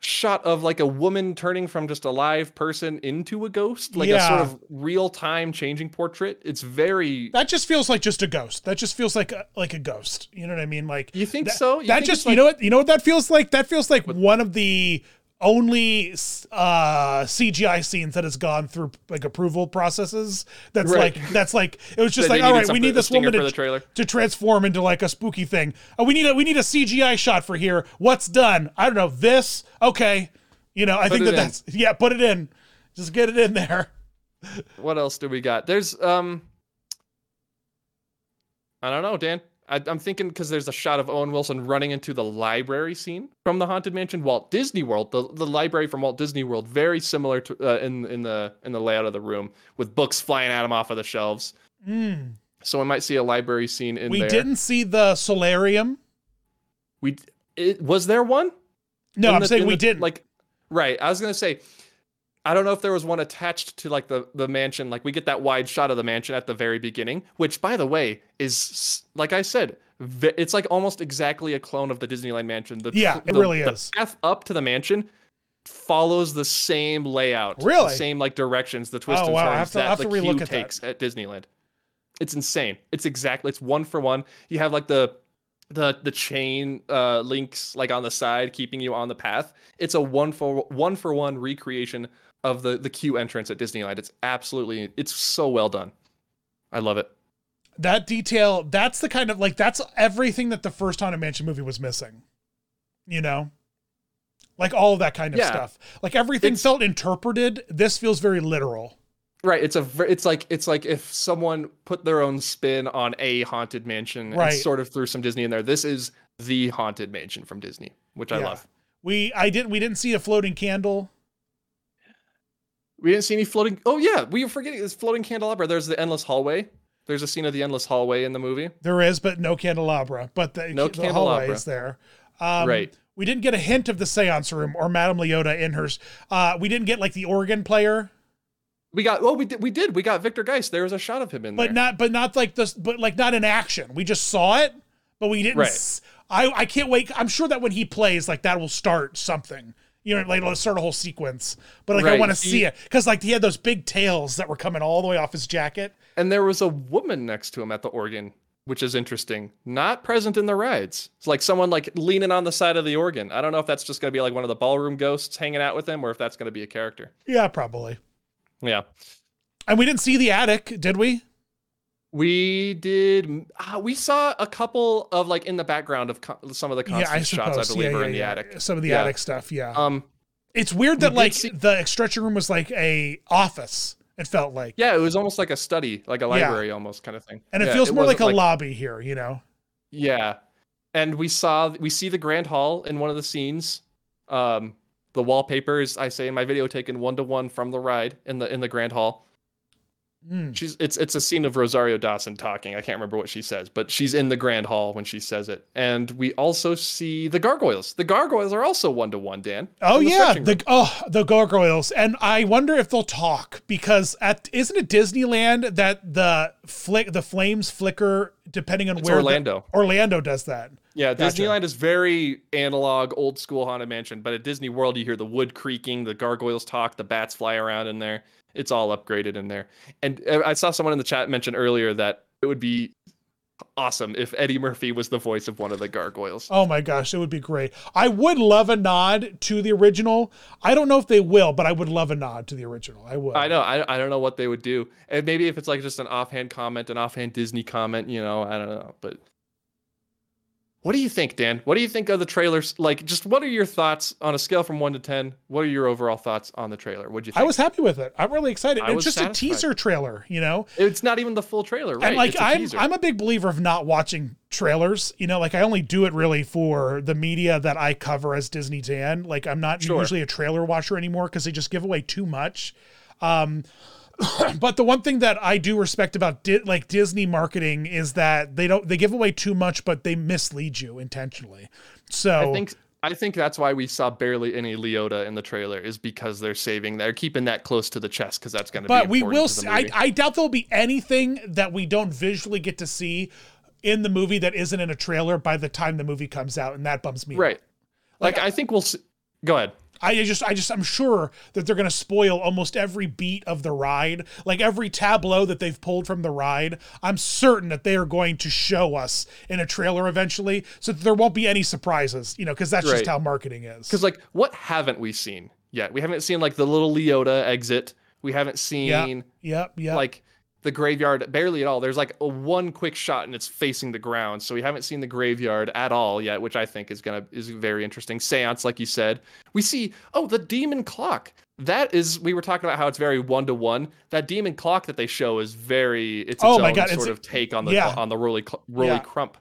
shot of like a woman turning from just a live person into a ghost, like a sort of real time changing portrait. It's very. that just feels like just a ghost. That just feels like a, like a ghost. You know what I mean? Like You think that, so? You that think just it's you know what you know what that feels like. That feels like one of the only uh CGI scenes that has gone through like approval processes. That's Right. like that's like it was just like all right, we need this woman to, to transform into like a spooky thing. Oh, we need a we need a CGI shot for here. What's done? I don't know. This okay. You know, I think that in. that's yeah. Put it in. Just get it in there. what else do we got? There's um I don't know, Dan. I, I'm thinking because there's a shot of Owen Wilson running into the library scene from the Haunted Mansion, Walt Disney World. The, the library from Walt Disney World, very similar to uh, in in the in the layout of the room, with books flying at him off of the shelves. Mm. So we might see a library scene in We there. didn't see the solarium. We it, was there one? No, In I'm the- saying we the- didn't. Like, right. I was gonna say, I don't know if there was one attached to like the the mansion. Like we get that wide shot of the mansion at the very beginning, which, by the way, is like I said, it's like almost exactly a clone of the Disneyland mansion. The Yeah, it the- really the is. path up to the mansion follows the same layout, the Really? same like directions, the twists Oh, and wow, I turns have to- I that the queue at that. takes at Disneyland. It's insane. It's exactly it's one for one. You have like the the the chain uh links like on the side keeping you on the path. It's a one for one for one recreation of the the queue entrance at Disneyland. It's absolutely it's so well done. I love it. that detail that's the kind of like that's everything that the first haunted mansion movie was missing you know like all of that kind of Yeah. stuff like everything It's- felt interpreted this feels very literal Right, it's a it's like it's like if someone put their own spin on a haunted mansion Right. and sort of threw some Disney in there. This is the haunted mansion from Disney, which I Yeah. love. we i didn't we didn't see a floating candle We didn't see any floating. Oh yeah, we were forgetting this floating candelabra. There's the endless hallway. There's a scene of the endless hallway in the movie. there is but no candelabra but the, No the hallway candelabra. is there um, Right. we didn't get a hint of the seance room or madame leota in hers uh, we didn't get like the organ player We got oh we did we did we got Victor Geist. There was a shot of him in but there. But not but not like this but like not in action we just saw it but we didn't Right. s- i i can't wait i'm sure that when he plays like that will start something you know like it'll start a whole sequence but like i want to see it because like he had those big tails that were coming all the way off his jacket and there was a woman next to him at the organ, which is interesting. Not present in the rides. It's like someone like leaning on the side of the organ. I don't know if that's just gonna be like one of the ballroom ghosts hanging out with him, or if that's gonna be a character. yeah probably Yeah. and we didn't see the attic did we We did. Uh, we saw a couple of like in the background of co- some of the yeah i shots. I believe yeah, are yeah, in the attic. some of the attic stuff yeah Um. it's weird that did like see- the stretcher room was like a office it felt like Yeah, it was almost like a study, like a library, almost kind of thing. and it feels more like a lobby here you know Yeah, and we saw we see the grand hall in one of the scenes. Um, the wallpaper is I say in my video taken one to one from the ride in the in the grand hall. Mm. She's it's it's a scene of Rosario Dawson talking. I can't remember what she says, but she's in the grand hall when she says it. And we also see the gargoyles. The gargoyles are also one to one, Dan. Oh in the yeah, the oh the gargoyles, and I wonder if they'll talk because at isn't it Disneyland that the flick the flames flicker depending on It's where the- Orlando. Orlando does that. Yeah, Gotcha. Disneyland is very analog, old school haunted mansion. But at Disney World, you hear the wood creaking, the gargoyles talk, the bats fly around in there. It's all upgraded in there. And uh, I saw someone in the chat mention earlier that it would be awesome if Eddie Murphy was the voice of one of the gargoyles. Oh my gosh, it would be great. I would love a nod to the original. I don't know if they will, but I would love a nod to the original. I would. I know. I, I don't know what they would do. And maybe if it's like just an offhand comment, an offhand Disney comment, you know, I don't know. But what do you think, Dan? What do you think of the trailers? Like, just what are your thoughts on a scale from one to 10? What are your overall thoughts on the trailer? What'd you think? I was happy with it. I'm really excited. I it's just satisfied. a teaser trailer, you know. It's not even the full trailer, right? and like I'm teaser. I'm a big believer of not watching trailers. You know, like I only do it really for the media that I cover as Disney Dan. Like I'm not Sure. usually a trailer watcher anymore because they just give away too much. Um *coughs* but the one thing that I do respect about Di- like Disney marketing is that they don't they give away too much but they mislead you intentionally. So I think I think that's why we saw barely any Leota in the trailer is because they're saving they're keeping that close to the chest because that's going to be but we will see, I. I doubt there'll be anything that we don't visually get to see in the movie that isn't in a trailer by the time the movie comes out and that bums me out. right. Like, Like, I think we'll see, go ahead. I just, I just, I'm sure that they're going to spoil almost every beat of the ride, like every tableau that they've pulled from the ride. I'm certain that they are going to show us in a trailer eventually, so that there won't be any surprises, you know, because that's Right. just how marketing is. Because like, what haven't we seen yet? We haven't seen like the little Leota exit. We haven't seen Yep, yep. like the graveyard barely at all. There's like a one quick shot and it's facing the ground, so we haven't seen the graveyard at all yet, which I think is gonna is very interesting. Seance, like you said, we see oh the demon clock. That is we were talking about how it's very one to one. That demon clock that they show is very it's its Oh my God, sort it's- of take on the yeah. on the Rolly Cl- Rolly Yeah. Crump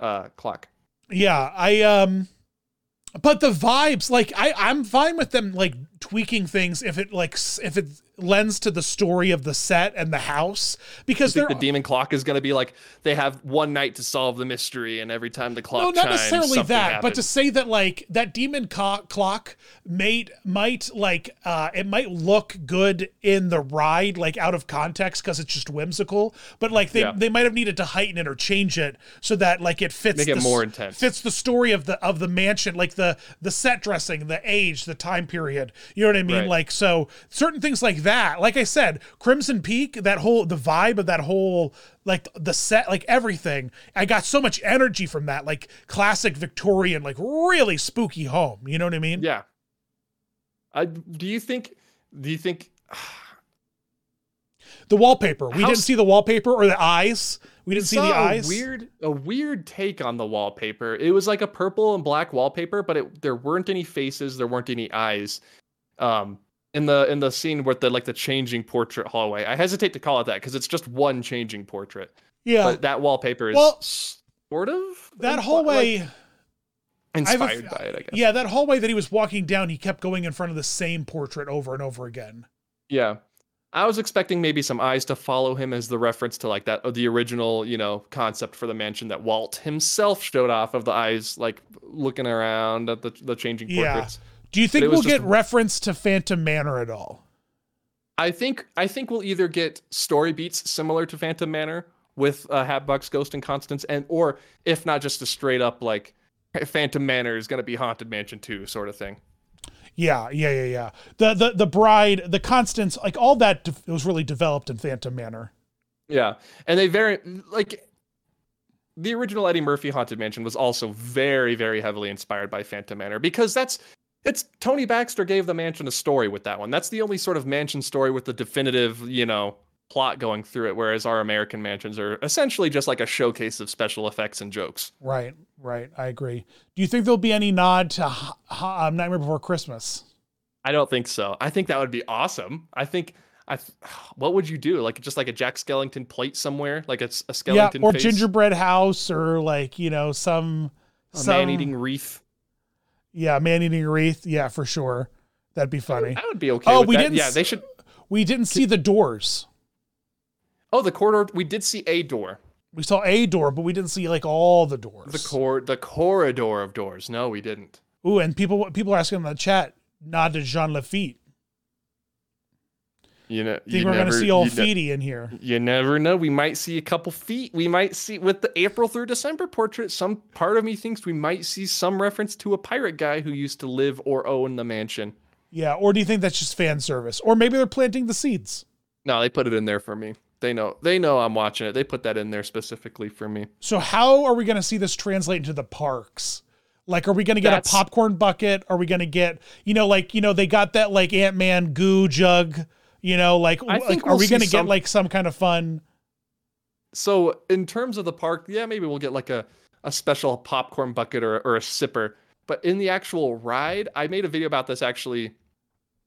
uh, clock. Yeah, I um but the vibes like I I'm fine with them like tweaking things if it like if it lends to the story of the set and the house because I think they're the demon clock is going to be like they have one night to solve the mystery, and every time the clock no, not chimes, necessarily that, but to say that like that demon co- clock mate might like uh it might look good in the ride like out of context because it's just whimsical, but like they Yeah. they might have needed to heighten it or change it so that like it fits Make it the s- more intense. fits the story of the of the mansion, like the the set dressing, the age, the time period. You know what I mean? Right. Like so certain things like that. Like I said, Crimson Peak, that whole the vibe of that whole like the set, like everything. I got so much energy from that, like classic Victorian, like really spooky home. You know what I mean? Yeah. I do you think do you think *sighs* The wallpaper. We How didn't see the wallpaper or the eyes. We didn't see the a eyes. weird a weird take on the wallpaper. It was like a purple and black wallpaper, but it there weren't any faces, there weren't any eyes. Um in the in the scene with the like the changing portrait hallway. I hesitate to call it that because it's just one changing portrait. yeah. But that wallpaper is Well, sort of that hallway. like, I have a inspired by it, I guess. Yeah, that hallway that he was walking down, he kept going in front of the same portrait over and over again. Yeah. I was expecting maybe some eyes to follow him as the reference to like that the original, you know, concept for the mansion that Walt himself showed off of the eyes like looking around at the the changing portraits. Yeah. Do you think we'll get reference to Phantom Manor at all? I think I think we'll either get story beats similar to Phantom Manor with uh, Hatbox Ghost and Constance and or if not just a straight up like *laughs* Phantom Manor is going to be Haunted Mansion 2 sort of thing. Yeah, yeah, yeah, yeah. The the the bride, the Constance, like all that de- was really developed in Phantom Manor. Yeah, and they very like the original Eddie Murphy Haunted Mansion was also very, very heavily inspired by Phantom Manor because that's it's Tony Baxter gave the mansion a story with that one. That's the only sort of mansion story with the definitive, you know, plot going through it. Whereas our American mansions are essentially just like a showcase of special effects and jokes. Right, right. I agree. Do you think there'll be any nod to Ha- Ha- um, Nightmare Before Christmas? I don't think so. I think that would be awesome. I think. I, th- *sighs* what would you do? Like just like a Jack Skellington plate somewhere, like it's a Yeah, skeleton or face, gingerbread house, or like you know some a some man-eating wreath. Yeah, man eating wreath. Yeah, for sure. That'd be funny. That would be okay. Oh, we that. didn't Yeah, they should. We didn't see the doors. Oh, the corridor. We did see a door. We saw a door, but we didn't see like all the doors. The cor the corridor of doors. No, we didn't. Ooh, and people people are asking in the chat, nod to Jean Lafitte. You know, Think you we're never, gonna see old you, ne- Feety in here. you never know. We might see a couple feet. We might see with the April through December portrait. Some part of me thinks we might see some reference to a pirate guy who used to live or own the mansion. Yeah, or do you think that's just fan service? Or maybe they're planting the seeds. No, they put it in there for me. They know. They know I'm watching it. They put that in there specifically for me. So how are we going to see this translate into the parks? Like, are we going to get That's- a popcorn bucket? Are we going to get, you know, like, you know, they got that like Ant Man goo jug. You know, like, I think are we'll we going to see get like some kind of fun? So in terms of the park, yeah, maybe we'll get like a, a special popcorn bucket or, or a sipper. But in the actual ride, I made a video about this actually.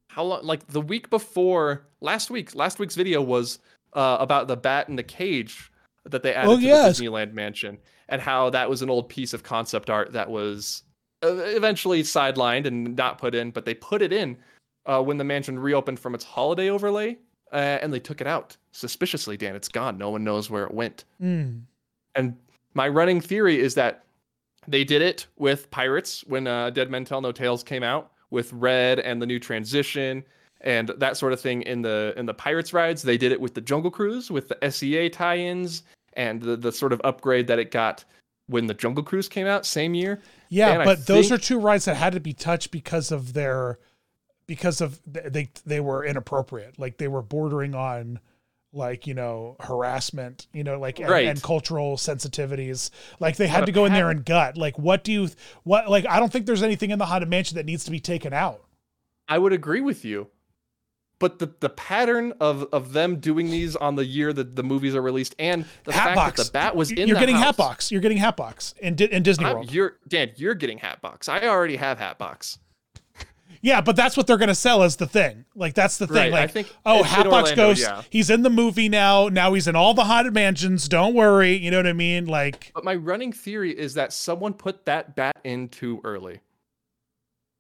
How long? Like the week before last week. Last week's video was uh, about the bat in the cage that they added Oh, to yes. the Disneyland mansion, and how that was an old piece of concept art that was uh, eventually sidelined and not put in, but they put it in uh, when the mansion reopened from its holiday overlay, uh, and they took it out suspiciously. Dan, it's gone. No one knows where it went. Mm. And my running theory is that they did it with Pirates when uh, Dead Men Tell No Tales came out, with Red and the new transition and that sort of thing in the in the Pirates rides. They did it with the Jungle Cruise with the SEA tie-ins and the the sort of upgrade that it got when the Jungle Cruise came out same year. Yeah, And I but those think- are two rides that had to be touched because of their, because of they they were inappropriate. Like they were bordering on, like you know harassment. You know, like and, Right. and cultural sensitivities. Like they had But to go in there and gut. Like what do you what like I don't think there's anything in the haunted mansion that needs to be taken out. I would agree with you. But the, the pattern of, of them doing these on the year that the movies are released and the fact Hatbox. that the bat was in You're getting house, Hatbox. You're getting Hatbox in in Disney I'm- World. You're Dan, you're getting Hatbox. I already have Hatbox. Yeah, but that's what they're going to sell as the thing. Like that's the thing. Right, I Like, think oh, Hatbox Ghost. yeah. He's in the movie now. Now he's in all the haunted mansions. Don't worry. You know what I mean? Like, But my running theory is that someone put that bat in too early.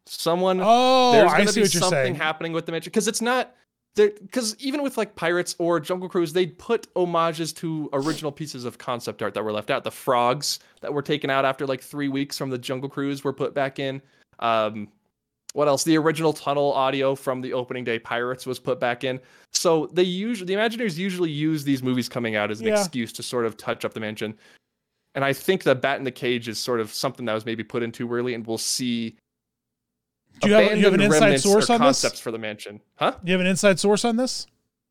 Someone oh, there's I gonna see be what you're something saying. happening with the mansion because it's not because even with like Pirates or Jungle Cruise, they'd put homages to original pieces of concept art that were left out. The frogs that were taken out after like three weeks from the Jungle Cruise were put back in. Um, what else? The original tunnel audio from the opening day Pirates was put back in. So they usually the Imagineers usually use these movies coming out as an Yeah. excuse to sort of touch up the mansion. And I think the Bat in the Cage is sort of something that was maybe put in too early, and we'll see. Do you have, you have an inside source on this? concepts for the mansion, huh? Do you have an inside source on this?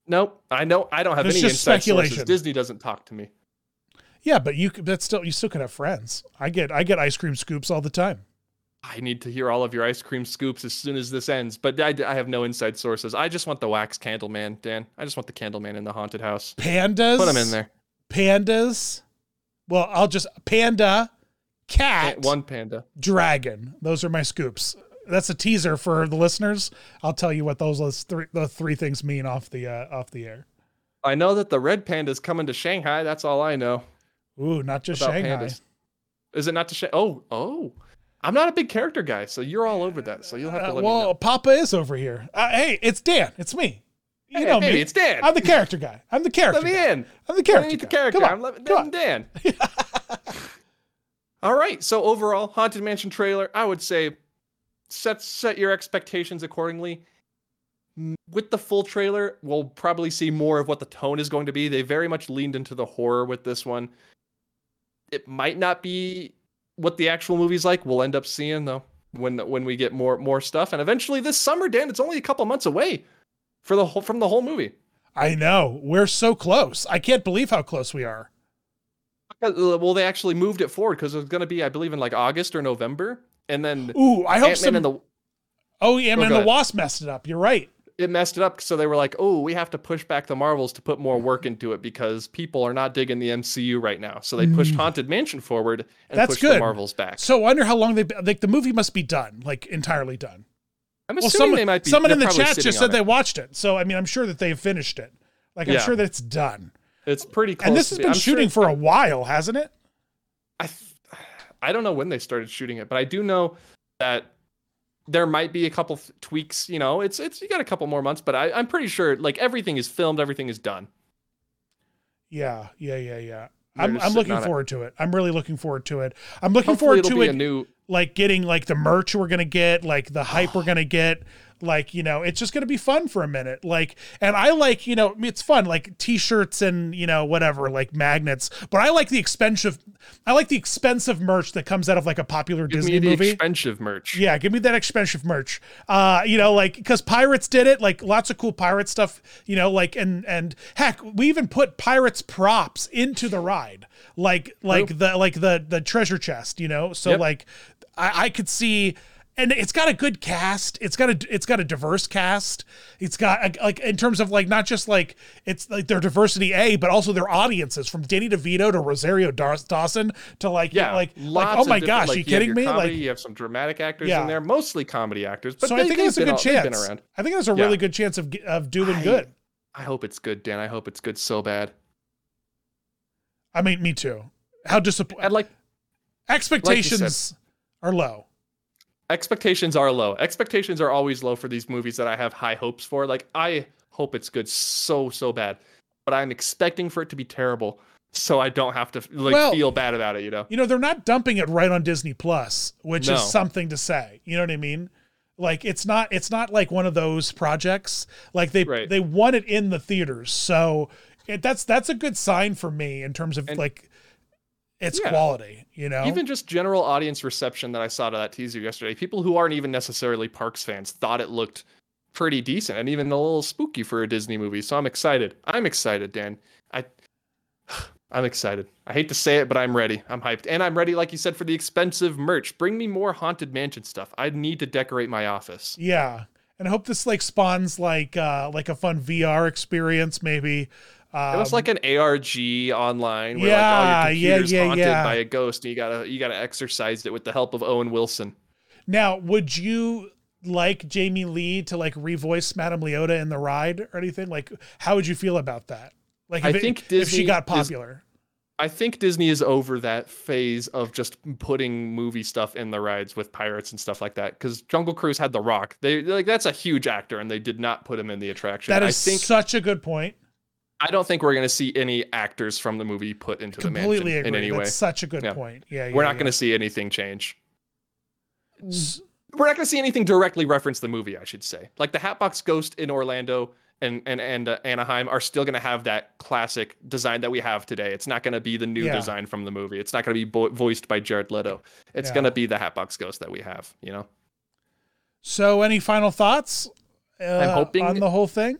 Nope. I know I don't have It's any just inside speculation. sources. Disney doesn't talk to me. Yeah, but you could, that's still you still could have friends. I get I get ice cream scoops all the time. I need to hear all of your ice cream scoops as soon as this ends, but I, I have no inside sources. I just want the wax candle man, Dan. I just want the candle man in the haunted house. Pandas. Put him in there. Pandas. Well, I'll just panda, cat, One panda. dragon. Those are my scoops. That's a teaser for the listeners. I'll tell you what those those three the three things mean off the uh, off the air. I know that the red panda's coming to Shanghai. That's all I know Ooh, not just Shanghai. pandas. Is it not to Shanghai? Oh, oh. I'm not a big character guy, so you're all over that. So you'll have to Uh, let well, me know. Well, Papa is over here. Uh, hey, it's Dan. It's me. You Hey, know hey, me. it's Dan. I'm the character guy. I'm the character. Let me guy. in. I'm the character. Underneath the character. Come on. I'm let, Come on. Dan. *laughs* All right. So overall, Haunted Mansion trailer, I would say set set your expectations accordingly. With the full trailer, we'll probably see more of what the tone is going to be. They very much leaned into the horror with this one. It might not be what the actual movie's like. We'll end up seeing though when when we get more more stuff. And eventually this summer, Dan, it's only a couple months away for the whole from the whole movie. I know. We're so close. I can't believe how close we are. Uh, Well, they actually moved it forward because it was going to be, I believe, in like August or November, and then Ooh, I hope Ant-Man some. and the oh, yeah, Oh, man, go the. Wasp messed it up. You're right. It messed it up. So they were like, "Oh, we have to push back the Marvels to put more work into it because people are not digging the MCU right now." So they pushed Haunted Mansion forward and Mm. That's pushed good. the Marvels back. So I wonder how long they like the movie must be done, like entirely done. I'm Well, assuming someone, they might be. someone in the chat just said on they watched it. So I mean, I'm sure that they've finished it. Like I'm Yeah. sure that it's done. It's pretty close. And this has been I'm shooting it's- for a while, hasn't it? I th- I don't know when they started shooting it, but I do know that there might be a couple th- tweaks. You know, it's it's you got a couple more months, but I, I'm pretty sure like everything is filmed, everything is done. Yeah, yeah, yeah, yeah. They're I'm, I'm looking on it. forward to it. I'm really looking forward to it. I'm looking Hopefully forward to it, a new like getting like the merch we're gonna get, like the hype we're *sighs* gonna get. Like you know, it's just gonna be fun for a minute. Like, and I like you know, it's fun like t-shirts and you know whatever like magnets. But I like the expensive, I like the expensive merch that comes out of like a popular give Disney me the movie. expensive merch. Yeah, give me that expensive merch. Uh, you know, like because pirates did it, like lots of cool pirate stuff. You know, like and and heck, we even put pirates props into the ride, like like the like the the treasure chest. You know, so Yep. like I, I could see. And it's got a good cast. It's got a it's got a diverse cast. It's got a, like in terms of like not just like it's like their diversity a, but also their audiences from Danny DeVito to Rosario Dawson to like Yeah, like like oh my gosh, like, you have kidding me? comedy, Like you have some dramatic actors Yeah. in there, mostly comedy actors. But so they, I think there's a good al- they've chance. I think there's a Yeah. really good chance of of doing I- good. I hope it's good, Dan. I hope it's good so bad. I mean, me too. How disappointing. Like Expectations are low. Expectations are low. Expectations are always low for these movies that I have high hopes for. Like I hope it's good so so bad, but I'm expecting for it to be terrible, so I don't have to like Well- feel bad about it. You know? You know, they're not dumping it right on Disney Plus, which No. is something to say. You know what I mean? Like it's not it's not like one of those projects. Like they Right. they want it in the theaters. So it, that's that's a good sign for me in terms of And- like its Yeah. quality, you know? Even just general audience reception that I saw to that teaser yesterday, people who aren't even necessarily Parks fans thought it looked pretty decent and even a little spooky for a Disney movie. So I'm excited. I'm excited, Dan. I *sighs* I'm excited. I hate to say it, but I'm ready. I'm hyped. And I'm ready, like you said, for the expensive merch. Bring me more Haunted Mansion stuff. I need to decorate my office. Yeah. And I hope this like spawns like uh like a fun VR experience maybe. Um, It was like an ARG online where yeah, like, oh, yeah, your computer's yeah, haunted yeah. by a ghost and you gotta you gotta exercise it with the help of Owen Wilson. Now, would you like Jamie Lee to like revoice Madame Leota in the ride or anything? Like, how would you feel about that? Like, I if, it- think if she got popular. I think Disney is over that phase of just putting movie stuff in the rides with pirates and stuff like that. Because Jungle Cruise had The Rock. They like that's a huge actor, and they did not put him in the attraction. That is I think such a good point. I don't think we're going to see any actors from the movie put into the mansion Completely agree. in any That's way. such a good Yeah. point. Yeah, yeah we're not yeah. going to see anything change. We're not going to see anything directly reference the movie. I should say, like the Hatbox Ghost in Orlando and and and uh, Anaheim are still going to have that classic design that we have today. It's not going to be the new design from the movie. It's not going to be vo- voiced by Jared Leto. It's going to be the Hatbox Ghost that we have. You know. So, any final thoughts? Uh, hoping- on the whole thing.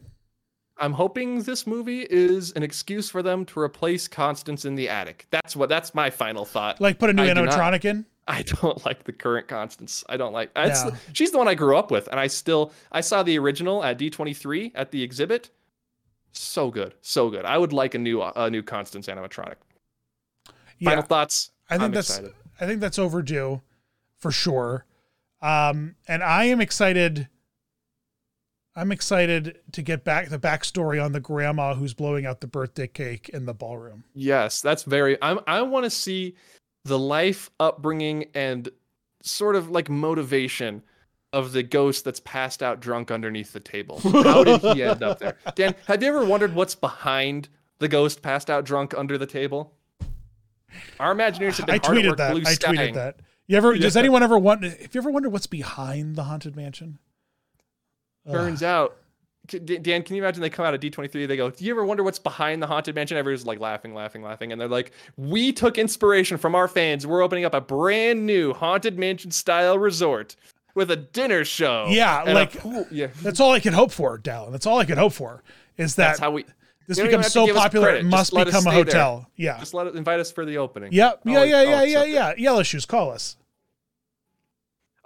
I'm hoping this movie is an excuse for them to replace Constance in the attic. That's what. That's my final thought. Like, put a new I do not- animatronic in. I don't *laughs* like the current Constance. I don't like. It's, Yeah. She's the one I grew up with, and I still. I saw the original at D23 at the exhibit. So good, so good. I would like a new a new Constance animatronic. Yeah, Final thoughts. I think I'm that's excited. I think that's overdue, for sure. Um, and I am excited. I'm excited to get back the backstory on the grandma who's blowing out the birthday cake in the ballroom. Yes, that's very. I'm. I want to see the life, upbringing, and sort of like motivation of the ghost that's passed out drunk underneath the table. How did he end up there? *laughs* Dan, have you ever wondered what's behind the ghost passed out drunk under the table? Our Imagineers have been I tweeted that. I tweeted that. You ever? Does anyone ever want? Have you ever wondered what's behind the haunted mansion? Ugh. Turns out, Dan, can you imagine they come out of D23? They go, Do you ever wonder what's behind the Haunted Mansion? Everyone's like laughing, laughing, laughing. And they're like, We took inspiration from our fans. We're opening up a brand new Haunted Mansion style resort with a dinner show. Yeah, like- pool." yeah. That's all I could hope for, Dallin. That's all I could hope for. Is that That's how we this you don't even becomes so popular it must become a stay there. hotel. Yeah. just let it invite us for the opening. Yep. Yeah. I'll- Yeah. I'll Yeah. Yeah. it. Yeah. Yellow shoes. Call us.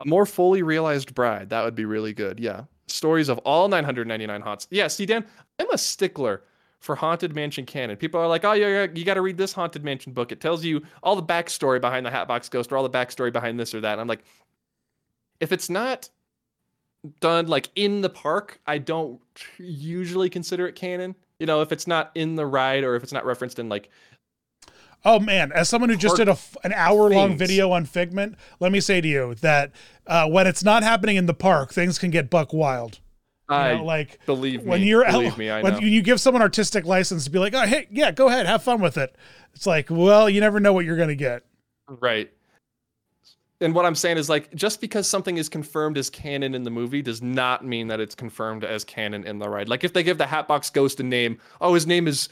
A more fully realized bride. That would be really good. Yeah. Stories of all 999 haunts. Yeah. See, Dan, I'm a stickler for Haunted Mansion canon. People are like, oh, yeah, you got to read this Haunted Mansion book. It tells you all the backstory behind the Hatbox Ghost or all the backstory behind this or that. And I'm like, if it's not done like in the park, I don't usually consider it canon. You know, if it's not in the ride or if it's not referenced in like Oh man, as someone who just did a an hour long things. video on Figment, let me say to you that uh, when it's not happening in the park, things can get buck wild. You I know, like believe me. when you're believe me, I when you give someone artistic license to be like, oh hey, yeah, go ahead, have fun with it. It's like, well, you never know what you're gonna get. Right. And what I'm saying is like just because something is confirmed as canon in the movie does not mean that it's confirmed as canon in the ride. Like if they give the Hatbox Ghost a name, oh his name is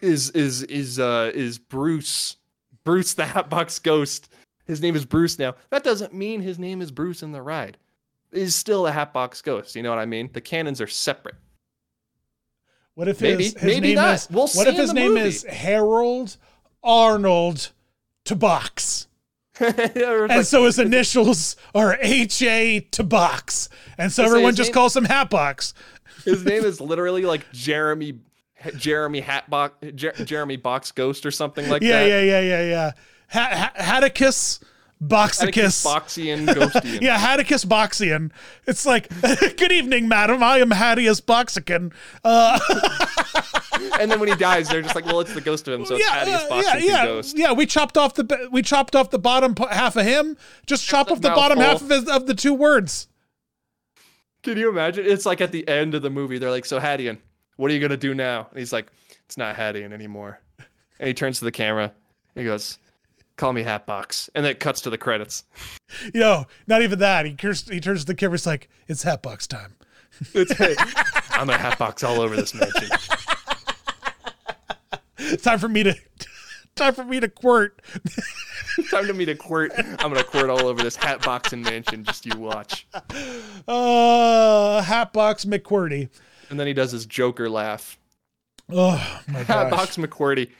is is is uh is Bruce Bruce the *laughs* Hatbox Ghost. His name is Bruce now. That doesn't mean his name is Bruce in the ride. He's still a Hatbox Ghost. You know what I mean? The canons are separate. What if Maybe, his, his maybe name not. is We'll what if his name movie. is Harold Arnold Tabox? *laughs* And like- so his initials are H A Tabox. And so everyone just name- calls him Hatbox. His name is literally like Jeremy Jeremy Hatbox Jer- Jeremy Box Ghost or something like yeah, that. yeah, yeah, yeah, yeah. Ha- ha- Hatticus Boxicus. Boxian Ghostian. *laughs* Yeah, Hatticus Boxian. It's like, *laughs* good evening, madam. I am Hattius Boxican. Uh, *laughs* And then when he dies, they're just like, well, it's the ghost of him, so it's yeah, Thaddeus uh, yeah, yeah, Ghost. yeah. We chopped off the we chopped off the bottom half of him. Just chop off the bottom half of, his, of the two words. Can you imagine? It's like at the end of the movie, they're like, so Hadian, what are you gonna do now? And he's like, it's not Hadian anymore. And he turns to the camera. He goes, call me Hatbox. And then it cuts to the credits. You know, not even that. He turns he turns to the camera. He's like, "It's Hatbox time." It's, *laughs* I'm a Hatbox all over this mansion. It's time for me to time for me to quirt. Time to me to quirt. I'm gonna quirt all over this hatbox and mansion. Just you watch. Uh, Hatbox McQuirty. And then he does his Joker laugh. Oh my *laughs* gosh. Hatbox McQuarty.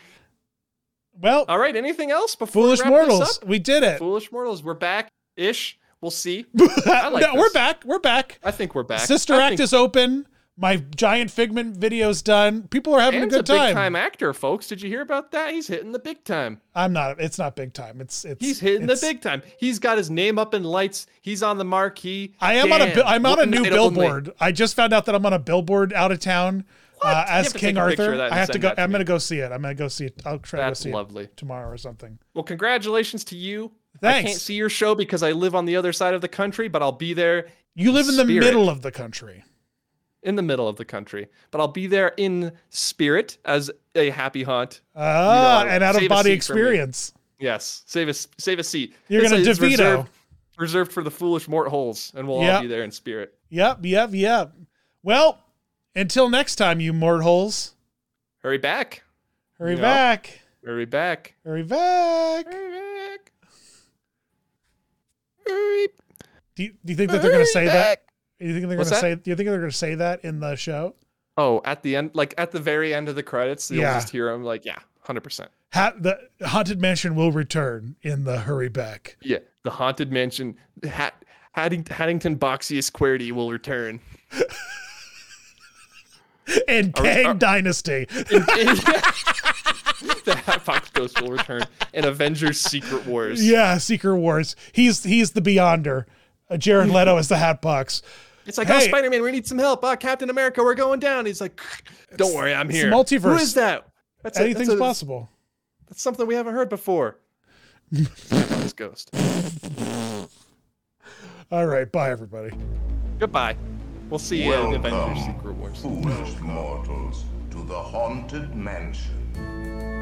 Well, All right. Anything else before foolish we mortals, up? we did it. Foolish mortals. We're back ish. We'll see. *laughs* I like no, we're back. We're back. I think we're back. Sister I Act think is open. My giant figment video's done. People are having Dan's a a good big time. time actor, folks. Did you hear about that? He's hitting the big time. I'm not. It's not big time. It's it's. He's hitting the big time. He's got his name up in lights. He's on the marquee. I am on a. Dan, I'm on a new night only. billboard. I just found out that I'm on a billboard out of town uh, as King a Arthur. of that and I have to go. to I'm gonna go see it. I'm gonna go see it. I'll try That's to go see lovely. it tomorrow or something. Well, congratulations to you. Thanks. I can't see your show because I live on the other side of the country, but I'll be there You live in the middle of the country. In the middle of the country. But I'll be there in spirit as a happy haunt. Ah, know, and out of body seat for me. experience. Yes, save a save a seat. You're It's gonna it's DeVito. reserved, reserved for the foolish mort holes, and we'll Yep. all be there in spirit. Yep, yep, yep. Well, until next time, you mort holes. Hurry back. Hurry back. Hurry back. Hurry back. Hurry back. Hurry Do you, do you think that they're going to say that? back. Do you think they're going to say? Do you think they're going to say that in the show? Oh, at the end, like at the very end of the credits, you'll Yeah. just hear him like, yeah, hundred percent. Ha- the haunted mansion will return in the hurry back. Yeah, the haunted mansion, Hat, Hadding, Haddington Boxius QWERTY will return. *laughs* And Are we- Kang are- Dynasty. *laughs* In- in- *laughs* the Hatbox Ghost will return in Avengers: Secret Wars. Yeah, Secret Wars. He's he's the Beyonder. Uh, Jared Leto is the Hatbox. It's like, oh, Hey. oh, Spider Man, we need some help. Oh, Captain America, we're going down. He's like, don't worry, I'm here. the multiverse. Who is that? That's a- Anything's that's a- possible. That's something we haven't heard before. *laughs* Hatbox Ghost. All right, bye everybody. Goodbye. We'll see you in Avengers: Welcome, Secret Wars. foolish mortals, to the Haunted Mansion.